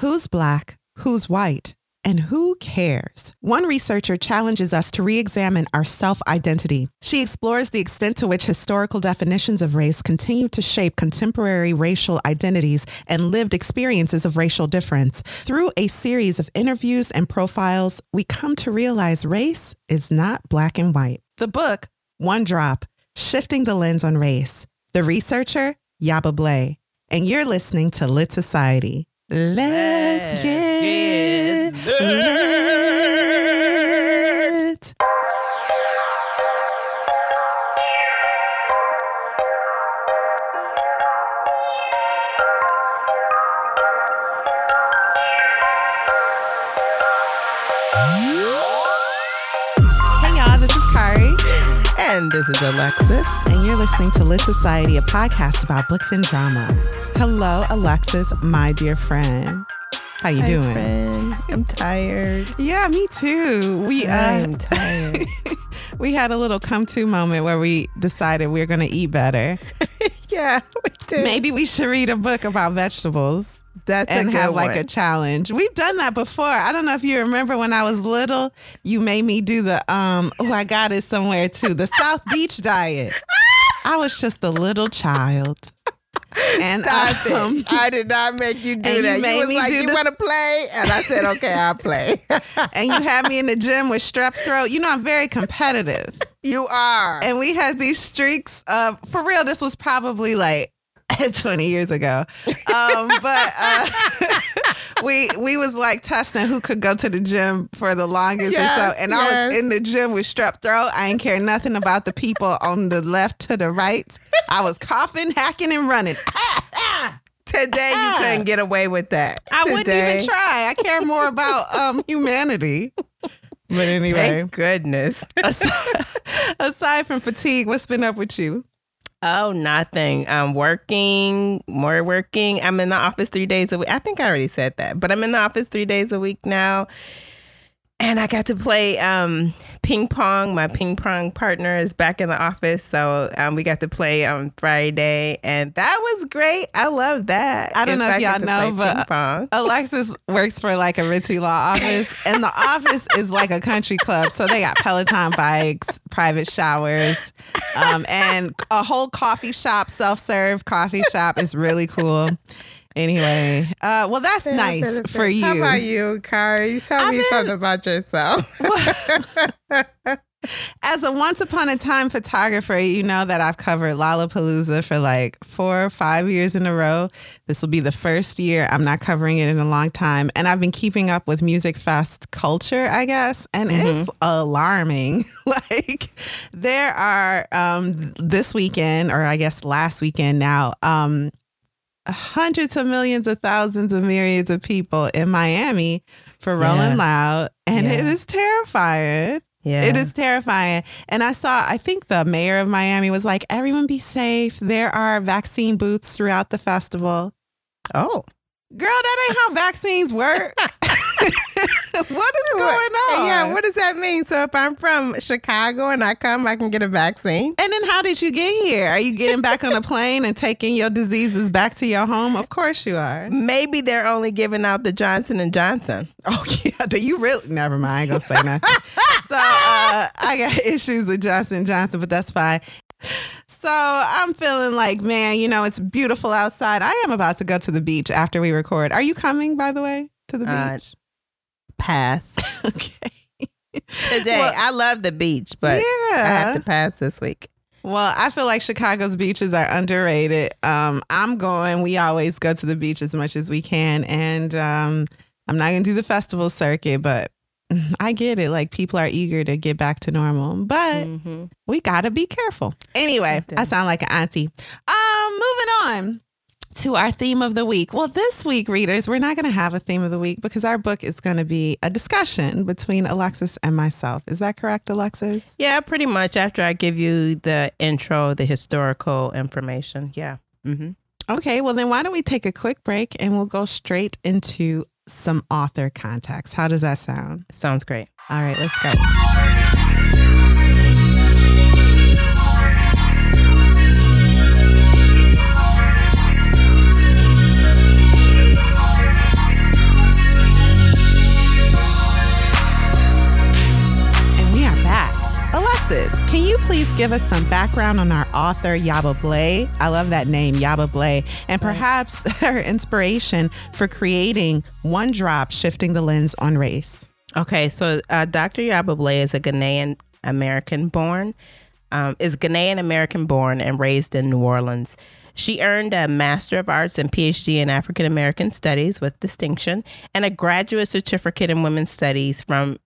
Who's black? Who's white? And who cares? One researcher challenges us to re examine our self identity. She explores the extent to which historical definitions of race continue to shape contemporary racial identities and lived experiences of racial difference. Through a series of interviews and profiles, we come to realize race is not black and white. The book, One Drop Shifting the Lens on Race. The researcher, Yaba Blay. And you're listening to Lit Society. Let's, Let's get, get this is Alexis. and you're listening to Lit Society, a podcast about books and drama. Hello, Alexis, my dear friend. How you Hi, doing? friend. I'm tired. Yeah, me too. We I uh, am tired. we had a little come to moment where we decided we are going to eat better. yeah, we do. Maybe we should read a book about vegetables That's and have like one. a challenge. We've done that before. I don't know if you remember when I was little, you made me do the um oh I got it somewhere too, the South Beach diet. I was just a little child. And Stop um, it. I did not make you do and you that. made was me like, do you the- want to play? And I said, okay, I'll play. and you had me in the gym with strep throat. You know I'm very competitive. you are. and we had these streaks of for real this was probably like 20 years ago. Um but uh we we was like testing who could go to the gym for the longest or so. And i was in the gym with strep throat. I ain't care nothing about the people on the left to the right. I was coughing hacking and running. Today you couldn't get away with that. i wouldn't even try. I care more about um humanity. But anyway. Thank goodness. aside, aside from fatigue what's been up with you Oh, nothing. I'm working, more working. I'm in the office three days a week. I think I already said that, but I'm in the office three days a week now. And I got to play um, ping pong. My ping pong partner is back in the office. So um, we got to play on Friday. And that was great. I love that. I don't know if y'all know, but-. Alexis works for like a Ritzy Law office, and the office is like a country club. So they got Peloton bikes, private showers, um, and a whole coffee shop, self serve coffee shop is really cool. Anyway, uh, well, that's nice for you. How about you, Kari? Tell I'm me in- something about yourself. As a once upon a time photographer, you know that I've covered Lollapalooza for like four or five years in a row. This will be the first year I'm not covering it in a long time. And I've been keeping up with Music Fest culture, I guess. And it's alarming. like, there are um, this weekend, or I guess last weekend now, um, hundreds of millions of thousands of myriads of people in Miami for Rolling Yeah. Loud. And it Yeah. is terrifying. Yeah. It is terrifying. And I saw, I think the mayor of Miami was like, everyone be safe. There are vaccine booths throughout the festival. Oh. Girl, that ain't how vaccines work. what is going on? Yeah, what does that mean? So if I'm from Chicago and I come, I can get a vaccine? and then how did you get here? Are you getting back on a plane and taking your diseases back to your home? Of course you are. Maybe they're only giving out the Johnson and Johnson. Oh yeah, do you really? Never mind. I ain't gonna say nothing. so uh, I got issues with Johnson Johnson, but that's fine. So I'm feeling like, man, you know, it's beautiful outside. I am about to go to the beach after we record. Are you coming, by the way, to the Uh, beach? Pass. okay. Today. Well, I love the beach, but I have to pass this week. Well, I feel like Chicago's beaches are underrated. Um, I'm going. We always go to the beach as much as we can, and um, I'm not gonna do the festival circuit, but I get it. Like people are eager to get back to normal, but Mhm. we gotta be careful. Anyway. I sound like an auntie. Um, moving on to our theme of the week. Well, this week, readers, we're not gonna have a theme of the week because our book is gonna be a discussion between Alexis and myself. Is that correct, Alexis? Yeah, pretty much after I give you the intro, the historical information. Yeah. hmm Okay, well then why don't we take a quick break and we'll go straight into some author context. How does that sound? Sounds great. All right, let's go. Please give us some background on our author, Yaba Blay? I love that name, Yaba Blay, and perhaps her inspiration for creating One Drop Shifting the Lens on Race. Okay, so uh, Dr. Yaba Blay is a Ghanaian American born, um, is Ghanaian American born and raised in New Orleans. She earned a Master of Arts and PhD in African American Studies with distinction and a graduate certificate in Women's Studies from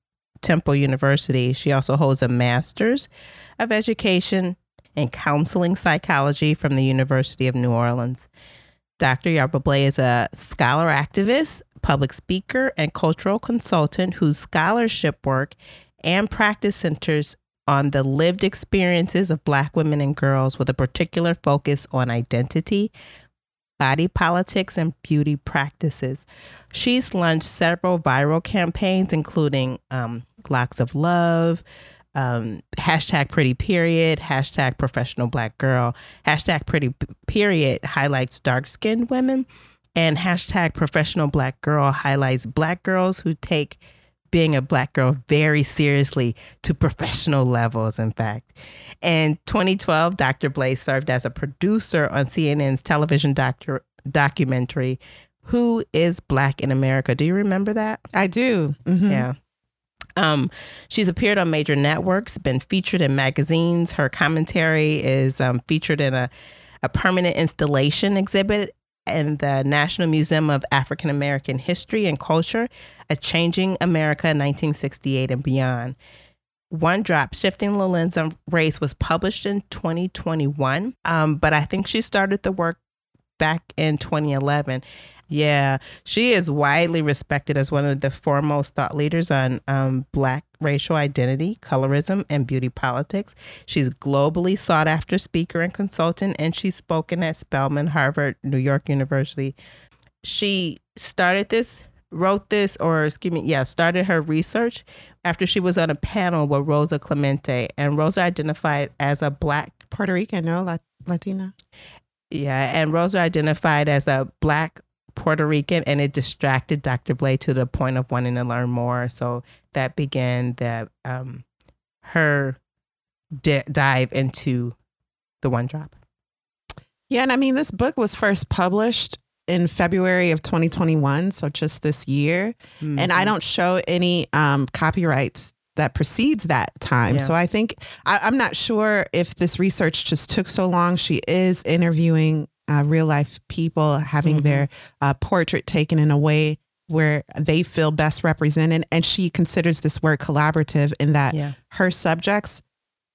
Temple University. She also holds a Master's of Education in Counseling Psychology from the University of New Orleans. Dr. Yaba Blay is a scholar activist, public speaker, and cultural consultant whose scholarship work and practice centers on the lived experiences of Black women and girls with a particular focus on identity, body politics, and beauty practices. She's launched several viral campaigns, including um, Locks of Love, um, hashtag pretty period, hashtag professional black girl, hashtag pretty period highlights dark skinned women, and hashtag professional black girl highlights black girls who take being a black girl very seriously to professional levels, in fact. In 2012, Dr. Blay served as a producer on CNN's television doctor, documentary, Who is Black in America? Do you remember that? I do. Mm-hmm. Yeah. Um, she's appeared on major networks, been featured in magazines. Her commentary is um, featured in a, a permanent installation exhibit in the National Museum of African American History and Culture, A Changing America 1968 and Beyond. One Drop, Shifting the Lens on Race, was published in 2021, um, but I think she started the work back in 2011. Yeah, she is widely respected as one of the foremost thought leaders on um, Black racial identity, colorism, and beauty politics. She's globally sought after speaker and consultant, and she's spoken at Spelman, Harvard, New York University. She started this, wrote this, or excuse me, yeah, started her research after she was on a panel with Rosa Clemente, and Rosa identified as a Black Puerto Rican, no Latina. Yeah, and Rosa identified as a Black Puerto Rican, and it distracted Dr. Blay to the point of wanting to learn more. So that began the um, her d- dive into the one drop. Yeah, and I mean, this book was first published in February of 2021, so just this year, mm-hmm. and I don't show any um, copyrights that precedes that time. Yeah. So I think I, I'm not sure if this research just took so long. She is interviewing uh, real life people having mm-hmm. their uh, portrait taken in a way where they feel best represented. And she considers this work collaborative in that yeah. her subjects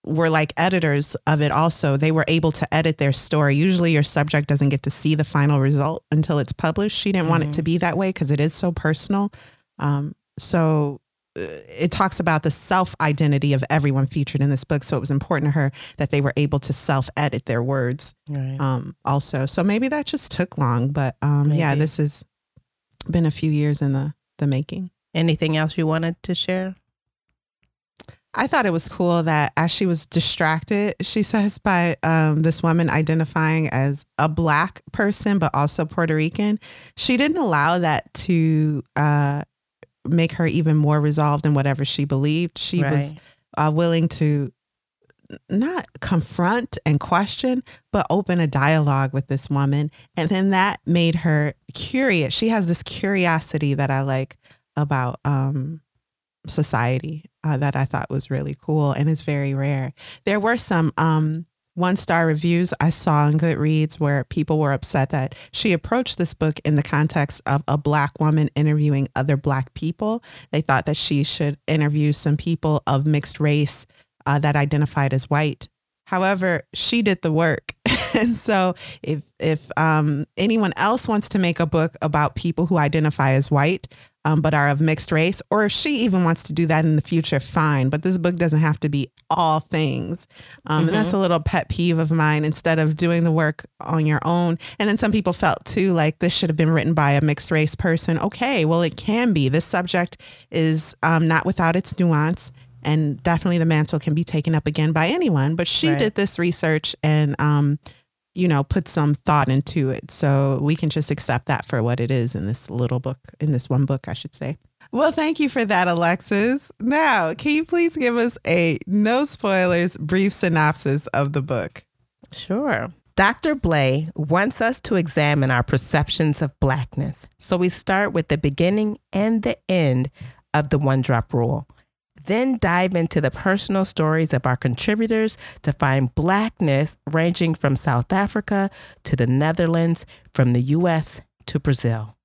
were like editors of it also. They were able to edit their story. Usually your subject doesn't get to see the final result until it's published. She didn't mm-hmm. want it to mm-hmm. be that way because it is so personal. Um, so it talks about the self identity of everyone featured in this book. So it was important to her that they were able to self edit their words right. um, also. So maybe that just took long, but um, yeah, this has been a few years in the, the making. Anything else you wanted to share? I thought it was cool that as she was distracted, she says, by um, this woman identifying as a black person, but also Puerto Rican, she didn't allow that to uh, make her even more resolved in whatever she believed. She right. was uh, willing to not confront and question, but open a dialogue with this woman. And then that made her curious. She has this curiosity that I like about um, society uh, that I thought was really cool and is very rare. There were some um, one star reviews I saw on Goodreads where people were upset that she approached this book in the context of a black woman interviewing other black people. They thought that she should interview some people of mixed race uh, that identified as white. However, she did the work. and so if if um, anyone else wants to make a book about people who identify as white, um, but are of mixed race, or if she even wants to do that in the future, fine. But this book doesn't have to be all things. Um, mm-hmm. And that's mm-hmm. a little pet peeve of mine instead of doing the work on your own. And then some people felt too like this should have been written by a mixed race person. Okay, well, it can be. This subject is um, not without its nuance. And definitely the mantle can be taken up again by anyone. But she right. did this research and um, you know, put some thought into it. So we can just accept that for what it is in this little book, in this one book, I should say. Well, thank you for that, Alexis. Now, can you please give us a no spoilers brief synopsis of the book? Sure. Dr. Blay wants us to examine our perceptions of blackness. So we start with the beginning and the end of the one drop rule. Then dive into the personal stories of our contributors to find blackness ranging from South Africa to the Netherlands, from the US to Brazil.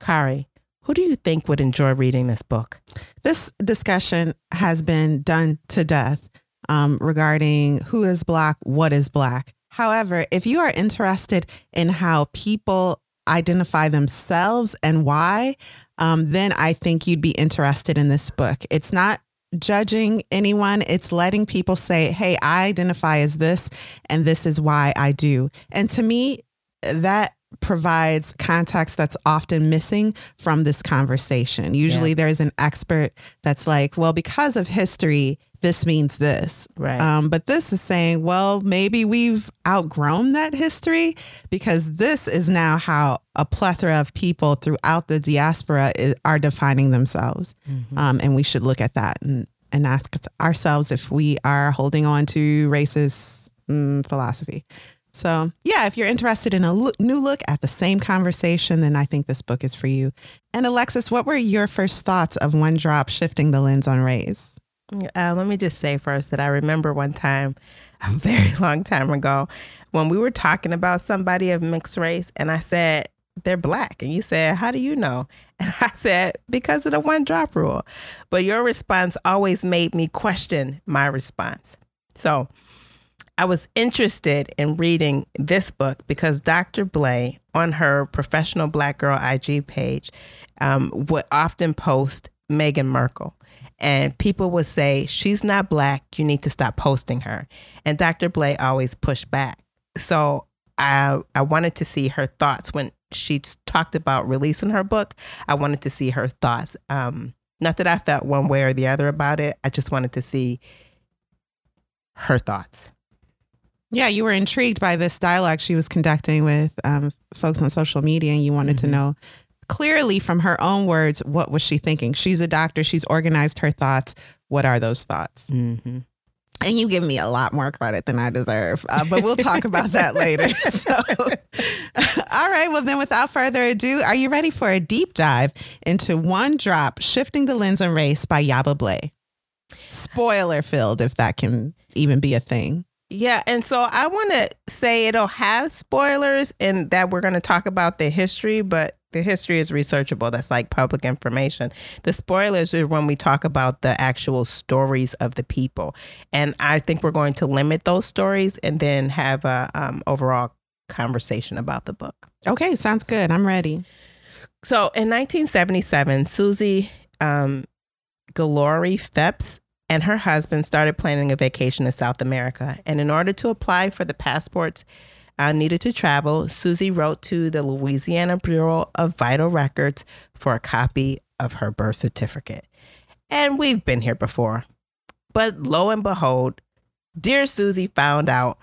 Kari, who do you think would enjoy reading this book? This discussion has been done to death um, regarding who is Black, what is Black. However, if you are interested in how people identify themselves and why, um, then I think you'd be interested in this book. It's not judging anyone, it's letting people say, hey, I identify as this, and this is why I do. And to me, that provides context that's often missing from this conversation. Usually yeah. there's an expert that's like, well, because of history, this means this. Right. Um, but this is saying, well, maybe we've outgrown that history because this is now how a plethora of people throughout the diaspora is, are defining themselves. Mm-hmm. Um, and we should look at that and, and ask ourselves if we are holding on to racist mm, philosophy. So, yeah, if you're interested in a new look at the same conversation, then I think this book is for you. And Alexis, what were your first thoughts of One Drop shifting the lens on race? Uh, let me just say first that I remember one time, a very long time ago, when we were talking about somebody of mixed race, and I said, they're black. And you said, How do you know? And I said, Because of the one drop rule. But your response always made me question my response. So, I was interested in reading this book because Dr. Blay, on her professional Black Girl IG page, um, would often post Meghan Markle. And people would say, She's not black. You need to stop posting her. And Dr. Blay always pushed back. So I, I wanted to see her thoughts when she talked about releasing her book. I wanted to see her thoughts. Um, not that I felt one way or the other about it. I just wanted to see her thoughts. Yeah, you were intrigued by this dialogue she was conducting with um, folks on social media, and you wanted mm-hmm. to know clearly from her own words what was she thinking. She's a doctor. She's organized her thoughts. What are those thoughts? Mm-hmm. And you give me a lot more credit than I deserve, uh, but we'll talk about that later. So, all right. Well, then, without further ado, are you ready for a deep dive into One Drop Shifting the Lens on Race by Yaba Blay? Spoiler filled, if that can even be a thing. Yeah, and so I want to say it'll have spoilers and that we're going to talk about the history, but the history is researchable. That's like public information. The spoilers are when we talk about the actual stories of the people, and I think we're going to limit those stories and then have a um, overall conversation about the book. Okay, sounds good. I'm ready. So in 1977, Susie um, Guillory Phipps and her husband started planning a vacation to South America. And in order to apply for the passports uh, needed to travel, Susie wrote to the Louisiana Bureau of Vital Records for a copy of her birth certificate. And we've been here before. But lo and behold, dear Susie found out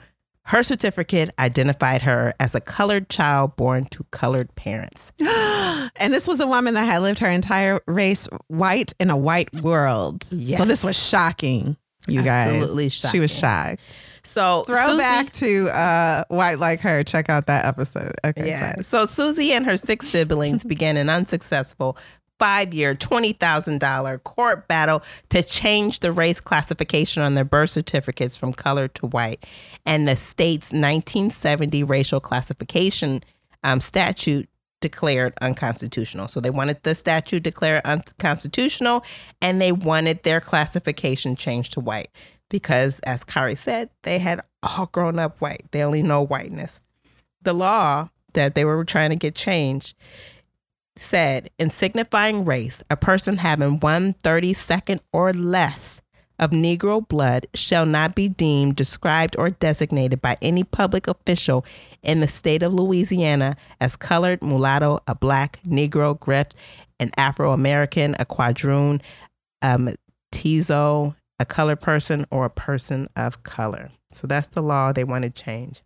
her certificate identified her as a colored child born to colored parents. and this was a woman that had lived her entire race white in a white world. Yes. So this was shocking, you guys. Absolutely shocking. She was shocked. So throwback to uh, White Like Her. Check out that episode. Okay. Yeah. Sorry. So Susie and her six siblings began an unsuccessful five year, $20,000 court battle to change the race classification on their birth certificates from color to white. And the state's 1970 racial classification um, statute declared unconstitutional. So they wanted the statute declared unconstitutional and they wanted their classification changed to white because, as Kari said, they had all grown up white. They only know whiteness. The law that they were trying to get changed said, in signifying race, a person having one thirty second or less of Negro blood shall not be deemed, described, or designated by any public official in the state of Louisiana as colored, mulatto, a black, Negro, griffe, an Afro American, a quadroon, a mestizo, a colored person, or a person of color. So that's the law they want to change.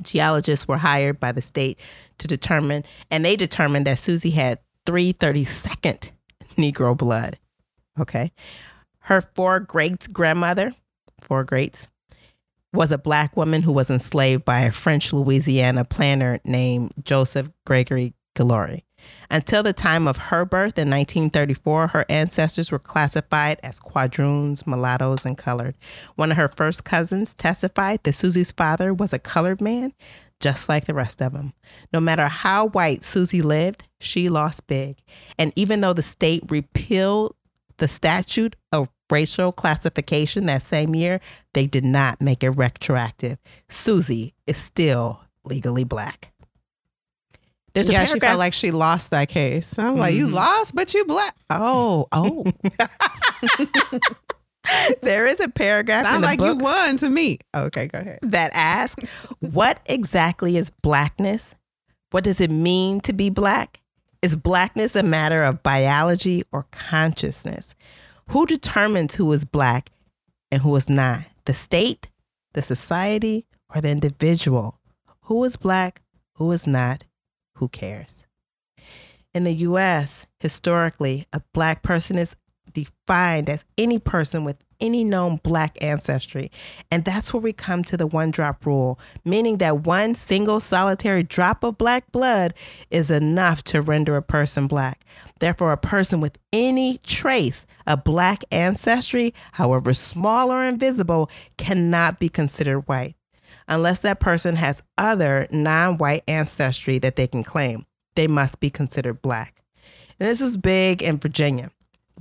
Genealogists were hired by the state to determine, and they determined that Susie had 332nd Negro blood. Okay. Her four great grandmother, four greats, was a black woman who was enslaved by a French Louisiana planter named Joseph Gregory Guillory. Until the time of her birth in 1934, her ancestors were classified as quadroons, mulattoes, and colored. One of her first cousins testified that Susie's father was a colored man, just like the rest of them. No matter how white Susie lived, she lost big. And even though the state repealed the statute of racial classification that same year, they did not make it retroactive. Susie is still legally black. There's yeah, she felt like she lost that case. I'm mm-hmm. like, you mm-hmm. lost, but you black. Oh, oh. there is a paragraph. Sound like you won to me. Okay, go ahead. That asks, what exactly is blackness? What does it mean to be black? Is blackness a matter of biology or consciousness? Who determines who is black and who is not? The state, the society, or the individual? Who is black? Who is not? Who cares? In the US, historically, a black person is defined as any person with any known black ancestry. And that's where we come to the one drop rule, meaning that one single solitary drop of black blood is enough to render a person black. Therefore, a person with any trace of black ancestry, however small or invisible, cannot be considered white unless that person has other non white ancestry that they can claim. They must be considered black. And this was big in Virginia.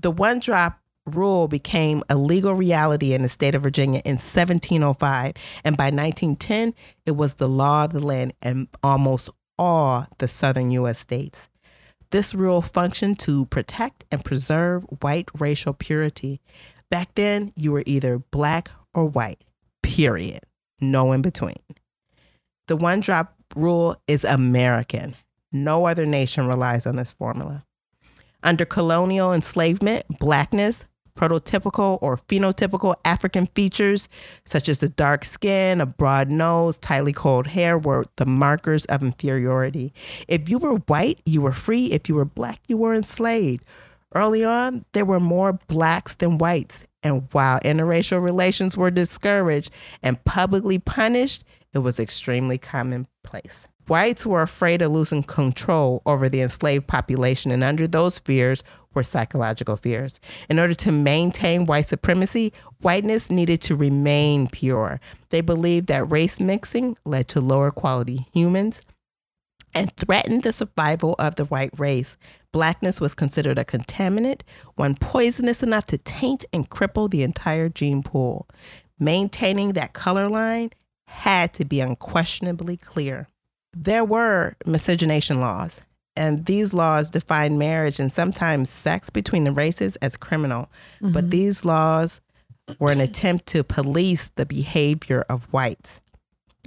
The one drop rule became a legal reality in the state of Virginia in 1705. And by 1910, it was the law of the land in almost all the southern U.S. states. This rule functioned to protect and preserve white racial purity. Back then, you were either black or white, period. No in between. The one drop rule is American. No other nation relies on this formula. Under colonial enslavement, blackness, prototypical or phenotypical African features, such as the dark skin, a broad nose, tightly coiled hair, were the markers of inferiority. If you were white, you were free. If you were black, you were enslaved. Early on, there were more blacks than whites. And while interracial relations were discouraged and publicly punished, it was extremely commonplace. Whites were afraid of losing control over the enslaved population, and under those fears were psychological fears. In order to maintain white supremacy, whiteness needed to remain pure. They believed that race mixing led to lower quality humans and threatened the survival of the white race. Blackness was considered a contaminant, one poisonous enough to taint and cripple the entire gene pool. Maintaining that color line had to be unquestionably clear. There were miscegenation laws, and these laws defined marriage and sometimes sex between the races as criminal. Mm-hmm. But these laws were an attempt to police the behavior of whites.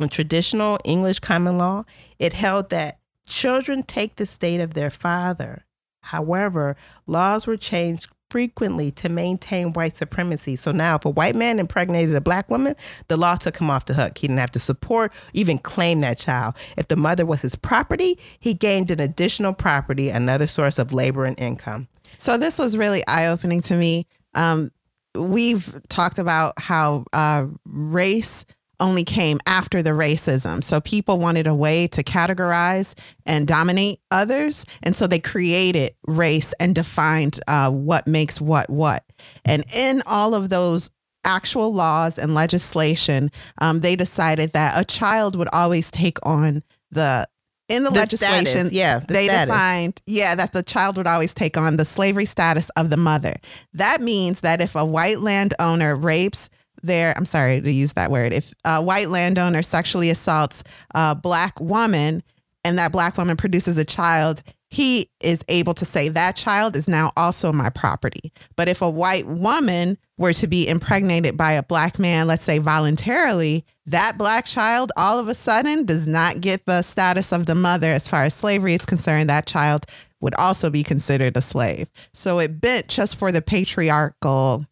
In traditional English common law, it held that children take the state of their father. However, laws were changed frequently to maintain white supremacy. So now, if a white man impregnated a black woman, the law took him off the hook. He didn't have to support, even claim that child. If the mother was his property, he gained an additional property, another source of labor and income. So this was really eye opening to me. Um, we've talked about how uh, race only came after the racism. So people wanted a way to categorize and dominate others. And so they created race and defined uh, what makes what what. And in all of those actual laws and legislation, um, they decided that a child would always take on the in the, the legislation, status, yeah, the they status. defined, yeah, that the child would always take on the slavery status of the mother. That means that if a white landowner rapes their, I'm sorry to use that word, if a white landowner sexually assaults a black woman and that black woman produces a child, he is able to say that child is now also my property. But if a white woman were to be impregnated by a black man, let's say voluntarily, that black child all of a sudden does not get the status of the mother as far as slavery is concerned. That child would also be considered a slave. So it bent just for the patriarchal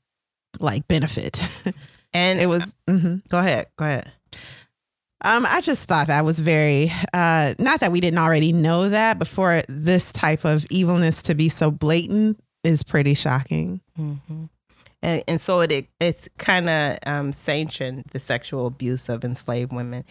like benefit. And it was. Mm-hmm. Go ahead. Go ahead. Um, I just thought that was very uh, not that we didn't already know that before this type of evilness to be so blatant is pretty shocking. Mm-hmm. And, and so it, it's kind of um, sanctioned the sexual abuse of enslaved women.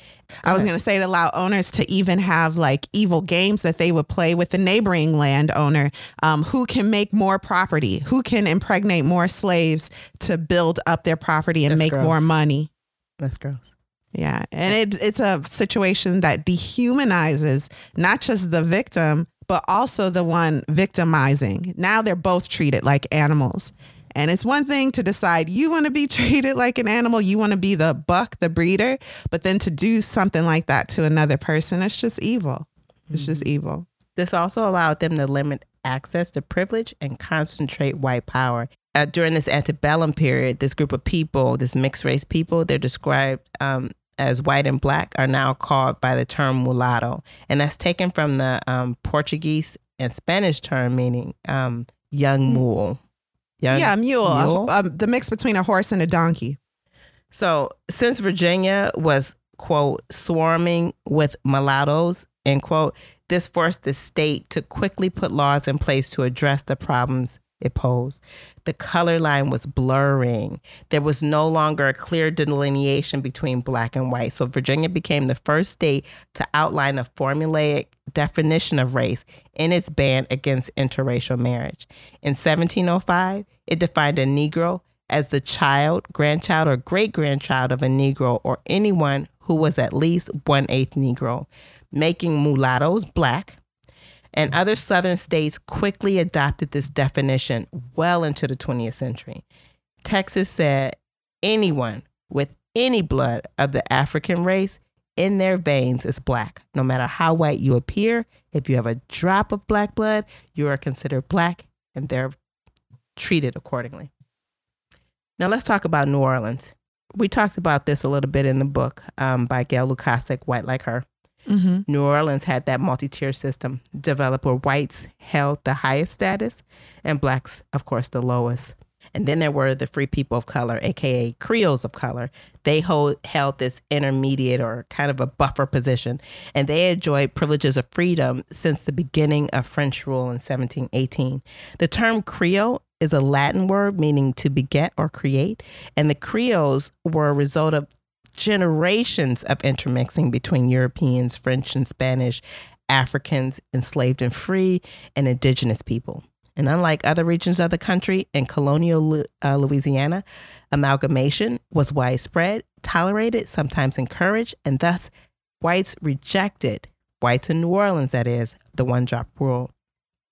I was going to say it allowed owners to even have like evil games that they would play with the neighboring landowner. Um, who can make more property? Who can impregnate more slaves to build up their property and That's make gross. more money? That's gross. Yeah. And it, it's a situation that dehumanizes not just the victim, but also the one victimizing. Now they're both treated like animals. And it's one thing to decide you want to be treated like an animal, you want to be the buck, the breeder, but then to do something like that to another person, it's just evil. It's just evil. This also allowed them to limit access to privilege and concentrate white power. Uh, during this antebellum period, this group of people, this mixed race people, they're described um, as white and black, are now called by the term mulatto. And that's taken from the um, Portuguese and Spanish term meaning um, young mule. Young, yeah, mule, mule? Um, the mix between a horse and a donkey. So, since Virginia was, quote, swarming with mulattoes, end quote, this forced the state to quickly put laws in place to address the problems it posed. The color line was blurring. There was no longer a clear delineation between black and white. So, Virginia became the first state to outline a formulaic definition of race in its ban against interracial marriage. In 1705, it defined a Negro as the child, grandchild, or great grandchild of a Negro or anyone who was at least one eighth Negro, making mulattoes black. And other southern states quickly adopted this definition well into the 20th century. Texas said anyone with any blood of the African race in their veins is black. No matter how white you appear, if you have a drop of black blood, you are considered black and they're treated accordingly. Now let's talk about New Orleans. We talked about this a little bit in the book um, by Gail Lukasik, White Like Her. Mm-hmm. New Orleans had that multi-tier system developed where whites held the highest status and blacks, of course, the lowest. And then there were the free people of color, aka Creoles of color. They hold, held this intermediate or kind of a buffer position, and they enjoyed privileges of freedom since the beginning of French rule in 1718. The term Creole is a Latin word meaning to beget or create, and the Creoles were a result of generations of intermixing between Europeans, French and Spanish, Africans, enslaved and free, and indigenous people. And unlike other regions of the country in colonial uh, Louisiana, amalgamation was widespread, tolerated, sometimes encouraged, and thus whites rejected, whites in New Orleans, that is, the one drop rule.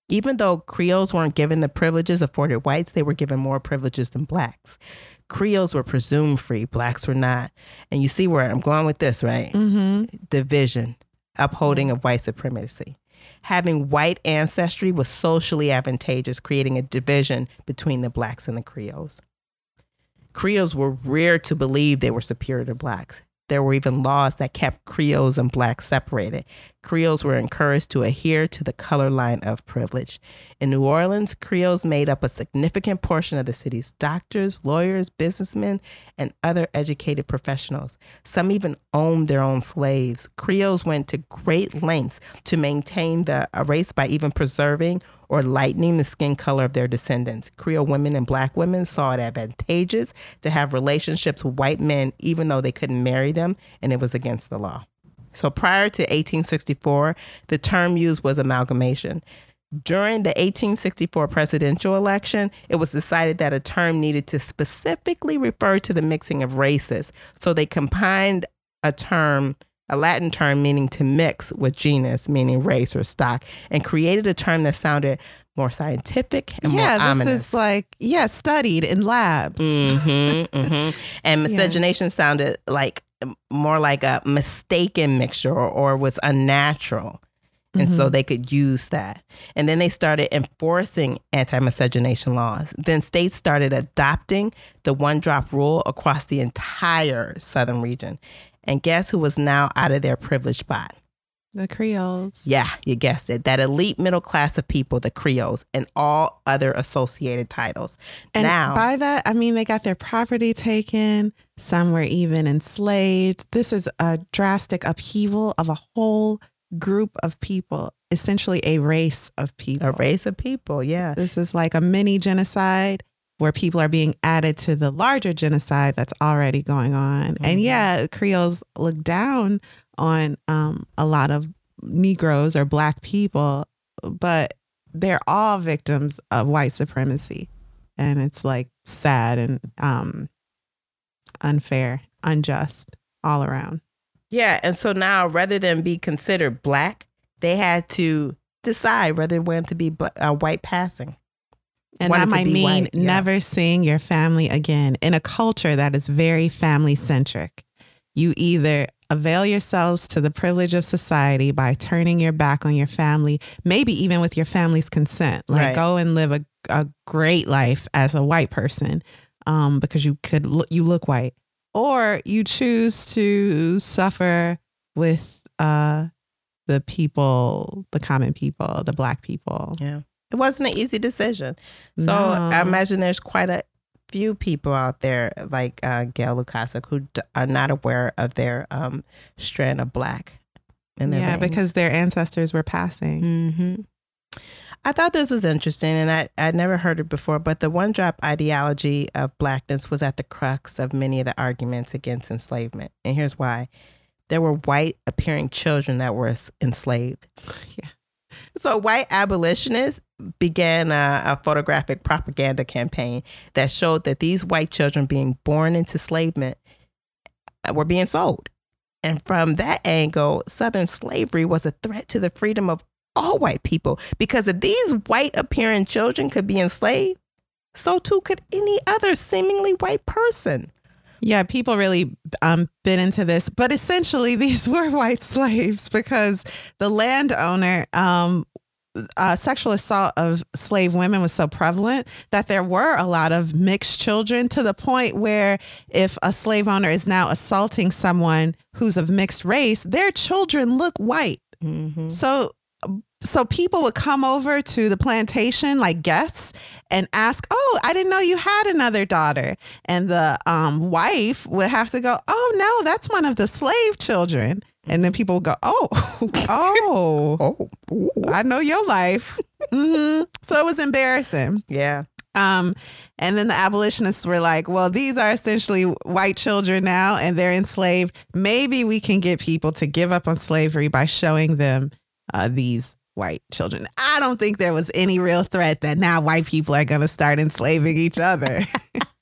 Even though Creoles weren't given the privileges afforded whites, they were given more privileges than blacks. Creoles were presumed free, blacks were not. And you see where I'm going with this, right? Mm-hmm. Division, upholding of white supremacy. Having white ancestry was socially advantageous, creating a division between the blacks and the Creoles. Creoles were reared to believe they were superior to blacks. There were even laws that kept Creoles and blacks separated. Creoles were encouraged to adhere to the color line of privilege. In New Orleans, Creoles made up a significant portion of the city's doctors, lawyers, businessmen, and other educated professionals. Some even owned their own slaves. Creoles went to great lengths to maintain the race by even preserving or lightening the skin color of their descendants. Creole women and black women saw it advantageous to have relationships with white men, even though they couldn't marry them and it was against the law. So prior to 1864, the term used was amalgamation. During the 1864 presidential election, it was decided that a term needed to specifically refer to the mixing of races. So they combined a term, a Latin term meaning to mix with genus, meaning race or stock, and created a term that sounded more scientific and yeah, more ominous. this is like yeah, studied in labs. hmm hmm And miscegenation sounded like more like a mistaken mixture or, or was unnatural. And so Mhm. they could use that. And then they started enforcing anti miscegenation laws. Then states started adopting the one drop rule across the entire southern region. And guess who was now out of their privileged spot? the Creoles. Yeah, you guessed it. That elite middle class of people, the Creoles, and all other associated titles. And now, by that, I mean they got their property taken. Some were even enslaved. This is a drastic upheaval of a whole group of people. essentially a race of people. A race of people, yeah. This is like a mini genocide where people are being added to the larger genocide that's already going on. Mm-hmm. And yeah, Creoles look down on um, a lot of Negroes or Black people, but they're all victims of white supremacy. And it's like sad and um, unfair, unjust all around. Yeah. And so now rather than be considered Black, they had to decide whether they wanted to be uh, white passing. And that might mean white, yeah. never seeing your family again in a culture that is very family centric. You either avail yourselves to the privilege of society by turning your back on your family, maybe even with your family's consent. Like right. go and live a, a great life as a white person um, because you could look, you look white, or you choose to suffer with uh, the people, the common people, the black people. Yeah. It wasn't an easy decision. So no. I imagine there's quite a few people out there like uh, Gail Lukasik who d- are not aware of their um, strand of black. In their yeah, veins. because their ancestors were passing. Mm-hmm. I thought this was interesting, and I I'd never heard it before. But the one drop ideology of blackness was at the crux of many of the arguments against enslavement, and here's why: there were white appearing children that were enslaved. Yeah. So white abolitionists began a, a, photographic propaganda campaign that showed that these white children being born into enslavement uh, were being sold. And from that angle, Southern slavery was a threat to the freedom of all white people because if these white appearing children could be enslaved, so too could any other seemingly white person. Yeah, people really um, bit into this, but essentially these were white slaves because the landowner um, uh, sexual assault of slave women was so prevalent that there were a lot of mixed children to the point where if a slave owner is now assaulting someone who's of mixed race, their children look white. Mm-hmm. So so people would come over to the plantation like guests and ask oh i didn't know you had another daughter and the um, wife would have to go oh no that's one of the slave children and then people go oh oh oh i know your life mm-hmm. so it was embarrassing yeah um, and then the abolitionists were like, well, these are essentially white children now and they're enslaved. Maybe we can get people to give up on slavery by showing them uh, these white children. I don't think there was any real threat that now white people are going to start enslaving each other.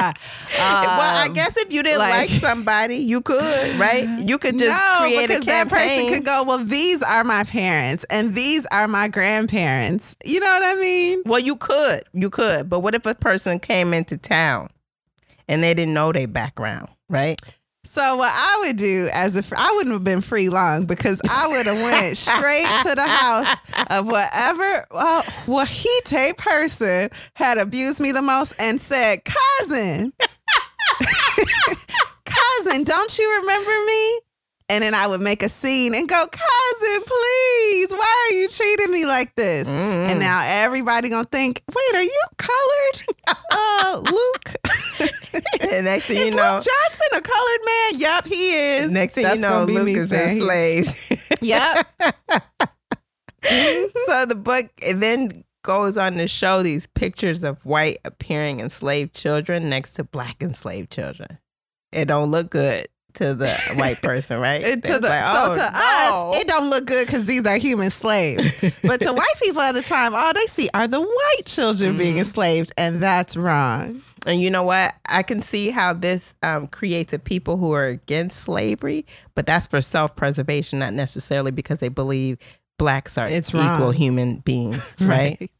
well, I um, guess if you didn't like, like, somebody, you could, right? You could just no, create because a campaign. that person could go, well, these are my parents and these are my grandparents. You know what I mean? Well, you could, you could. But what if a person came into town and they didn't know their background, right? So what I would do as if I wouldn't have been free long because I would have went straight to the house of whatever well, Wahite person had abused me the most and said, cousin, cousin, don't you remember me? And then I would make a scene and go, cousin, please, why are you treating me like this? Mm-hmm. And now everybody gonna think, wait, are you colored? uh, Luke. and next thing is you know, Luke Johnson a colored man? Yep, he is. Next thing That's you know, Luke is enslaved. yep. so the book then goes on to show these pictures of white appearing enslaved children next to black enslaved children. It don't look good to the white person, right? to the, like, oh, so to no. us, it don't look good because these are human slaves. but to white people at the time, all they see are the white children mm-hmm. being enslaved, and that's wrong. And you know what? I can see how this um, creates a people who are against slavery, but that's for self preservation, not necessarily because they believe blacks are it's equal wrong. human beings, right? right?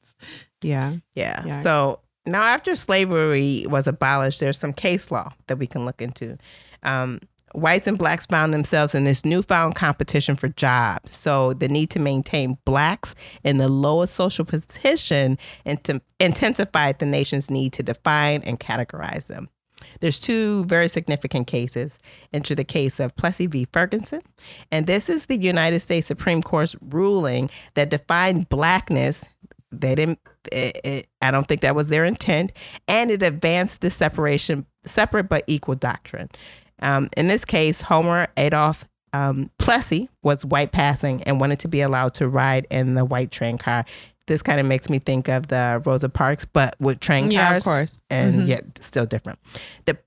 Yeah. yeah. Yeah. So now, after slavery was abolished, there's some case law that we can look into. Um, whites and blacks found themselves in this newfound competition for jobs. So the need to maintain blacks in the lowest social position intensified the nation's need to define and categorize them. There's two very significant cases. Enter the case of Plessy v. Ferguson. And this is the United States Supreme Court's ruling that defined blackness. They didn't, it, it, I don't think that was their intent. And it advanced the separation, separate but equal doctrine. Um, in this case, Homer Adolph um, Plessy was white passing and wanted to be allowed to ride in the white train car. This kind of makes me think of the Rosa Parks, but with train cars. Yeah, of course. And Mhm. yet still different. The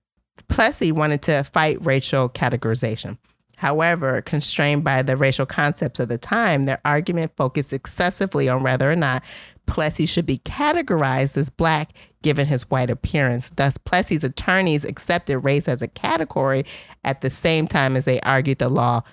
Plessy wanted to fight racial categorization. However, constrained by the racial concepts of the time, their argument focused excessively on whether or not Plessy should be categorized as black given his white appearance. Thus, Plessy's attorneys accepted race as a category at the same time as they argued the law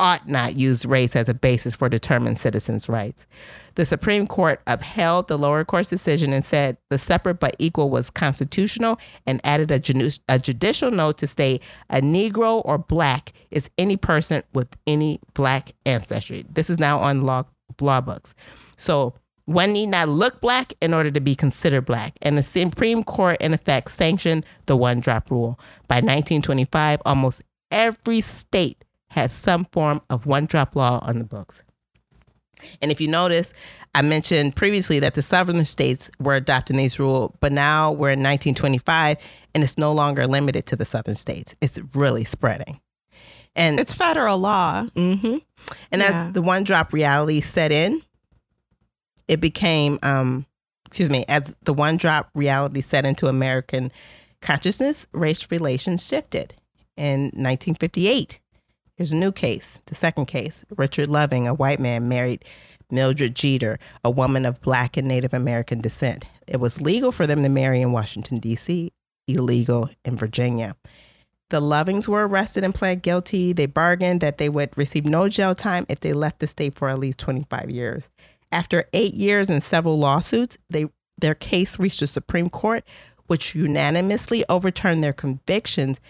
ought not use race as a basis for determining citizens' rights. The Supreme Court upheld the lower court's decision and said the separate but equal was constitutional and added a, junu- a judicial note to state a Negro or black is any person with any black ancestry. This is now on law, law books. So one need not look black in order to be considered black. And the Supreme Court, in effect, sanctioned the one drop rule. By 1925, almost every state has some form of one drop law on the books. And if you notice, I mentioned previously that the southern states were adopting these rules, but now we're in 1925 and it's no longer limited to the southern states. It's really spreading. And It's federal law. hmm And Yeah. as the one drop reality set in, it became, um, excuse me, as the one drop reality set into American consciousness, race relations shifted. In 1958, here's a new case, the second case. Richard Loving, a white man, married Mildred Jeter, a woman of black and Native American descent. It was legal for them to marry in Washington, D.C., illegal in Virginia. The Lovings were arrested and pled guilty. They bargained that they would receive no jail time if they left the state for at least 25 years. After eight years and several lawsuits, they their case reached the Supreme Court, which unanimously overturned their convictions.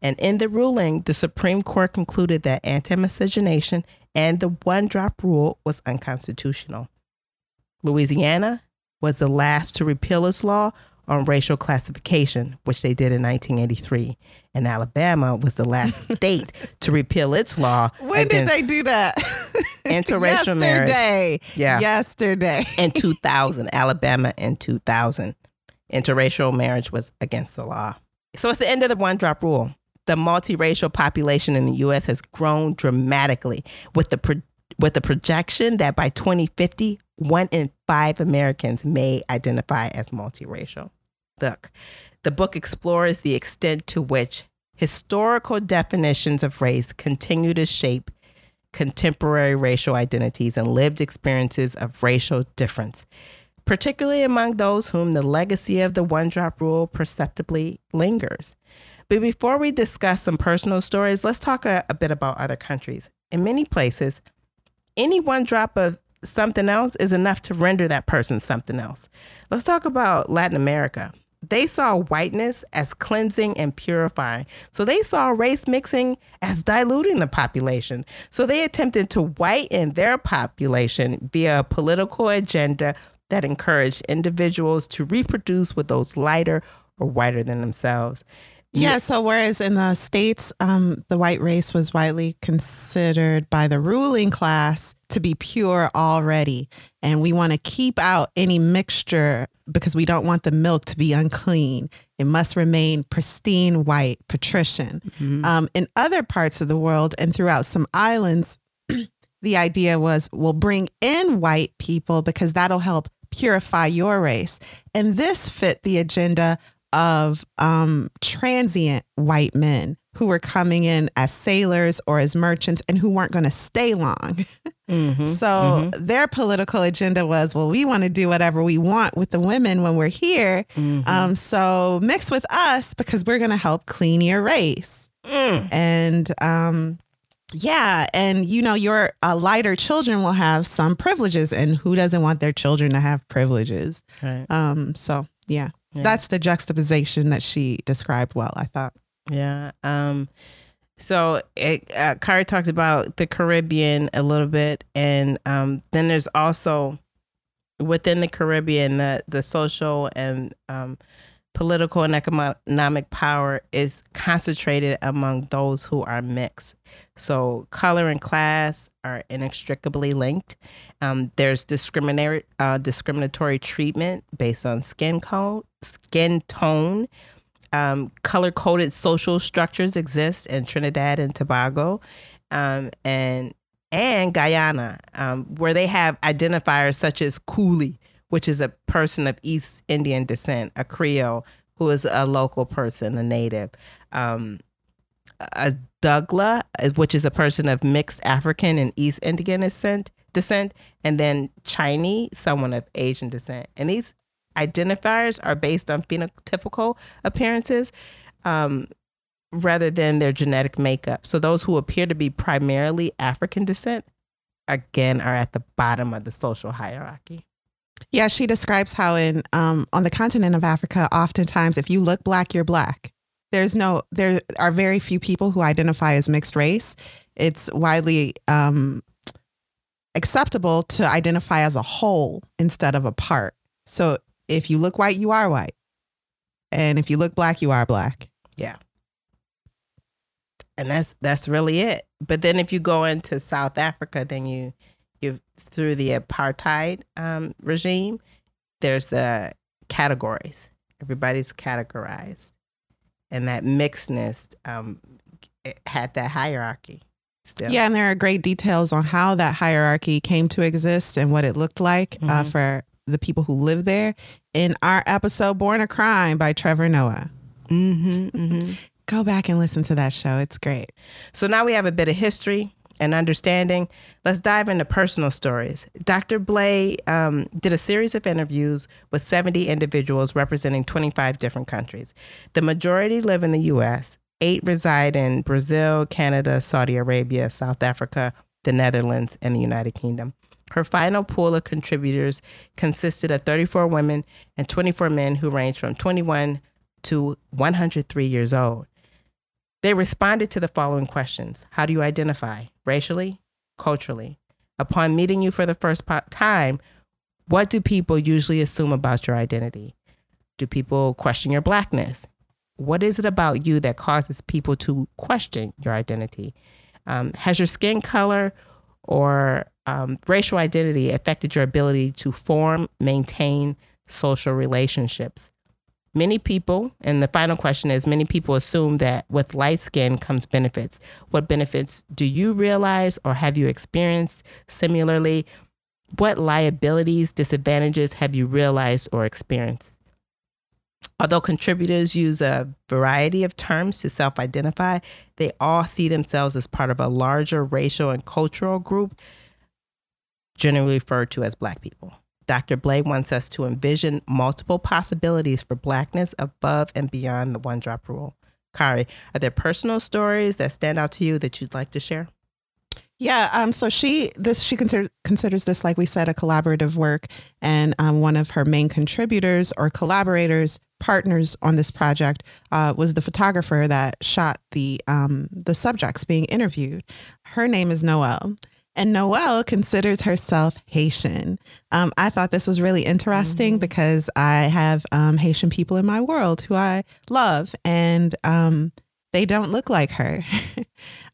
And in the ruling, the Supreme Court concluded that anti miscegenation and the one drop rule was unconstitutional. Louisiana was the last to repeal its law on racial classification, which they did in 1983. And Alabama was the last state to repeal its law When did they do that? interracial marriage. Yesterday. Yeah. Yesterday. in 2000, Alabama in 2000. Interracial marriage was against the law. So it's the end of the one drop rule. The multiracial population in the US has grown dramatically with the pro- with the projection that by 2050, one in 5 Americans may identify as multiracial. Look, the book explores the extent to which historical definitions of race continue to shape contemporary racial identities and lived experiences of racial difference, particularly among those whom the legacy of the one drop rule perceptibly lingers. But before we discuss some personal stories, let's talk a, a bit about other countries. In many places, any one drop of something else is enough to render that person something else. Let's talk about Latin America. They saw whiteness as cleansing and purifying. So they saw race mixing as diluting the population. So they attempted to whiten their population via a political agenda that encouraged individuals to reproduce with those lighter or whiter than themselves. Yeah, so whereas in the States, um, the white race was widely considered by the ruling class to be pure already. And we want to keep out any mixture because we don't want the milk to be unclean. It must remain pristine white, patrician. Um, in other parts of the world and throughout some islands, the idea was we'll bring in white people because that'll help purify your race. And this fit the agenda of um, transient white men who were coming in as sailors or as merchants and who weren't going to stay long. Mhm. So their political agenda was, well, we want to do whatever we want with the women when we're here. Mhm. Um, so mix with us because we're going to help clean your race. Mm. And um, yeah, and you know, your uh, lighter children will have some privileges, and who doesn't want their children to have privileges? Right. Um, so yeah, Yeah. that's the juxtaposition that she described well. I thought. Yeah. Um, so it, uh, Kari talks about the Caribbean a little bit, and um, then there's also within the Caribbean the the social and um, political and economic power is concentrated among those who are mixed. So color and class are inextricably linked. Um, there's discriminatory uh, discriminatory treatment based on skin color, skin tone. Um, color coded social structures exist in Trinidad and Tobago. um, and and Guyana, um, where they have identifiers such as Coolie, which is a person of East Indian descent, a Creole who is a local person, a native. Um, a Dougla, which is a person of mixed African and East Indian descent, descent, and then Chinese, someone of Asian descent. And these identifiers are based on phenotypical appearances um, rather than their genetic makeup. So those who appear to be primarily African descent, again, are at the bottom of the social hierarchy. Yeah, she describes how in um, on the continent of Africa, oftentimes if you look black, you're black. There's no, there are very few people who identify as mixed race. It's widely um, acceptable to identify as a whole instead of a part. So if you look white, you are white. And if you look black, you are black. Yeah. And that's that's really it. But then if you go into South Africa, then you you through the apartheid um, regime, there's the categories. Everybody's categorized, and that mixedness um, had that hierarchy. Still. Yeah, and there are great details on how that hierarchy came to exist and what it looked like uh, mm-hmm. uh, for the people who live there in our episode "Born a Crime" by Trevor Noah. Mm-hmm, mm-hmm. Go back and listen to that show; it's great. So now we have a bit of history and understanding, let's dive into personal stories. Dr. Blay um, did a series of interviews with 70 individuals representing 25 different countries. The majority live in the U.S., eight reside in Brazil, Canada, Saudi Arabia, South Africa, the Netherlands, and the United Kingdom. Her final pool of contributors consisted of 34 women and 24 men who ranged from 21 to 103 years old. They responded to the following questions How do you identify? Racially? Culturally? Upon meeting you for the first time, what do people usually assume about your identity? Do people question your blackness? What is it about you that causes people to question your identity? Um, has your skin color or um, racial identity affected your ability to form, maintain social relationships? Many people, and the final question is many people assume that with light skin comes benefits. What benefits do you realize or have you experienced? Similarly, what liabilities, disadvantages have you realized or experienced? Although contributors use a variety of terms to self identify, they all see themselves as part of a larger racial and cultural group, generally referred to as Black people. Dr. Blay wants us to envision multiple possibilities for blackness above and beyond the one drop rule. Kari, are there personal stories that stand out to you that you'd like to share? Yeah, um, so she this she consider, considers this like we said a collaborative work, and um, one of her main contributors or collaborators, partners on this project, uh, was the photographer that shot the um, the subjects being interviewed. Her name is Noelle, and Noelle considers herself Haitian. Um, I thought this was really interesting mm-hmm. because I have um, Haitian people in my world who I love, and um, they don't look like her.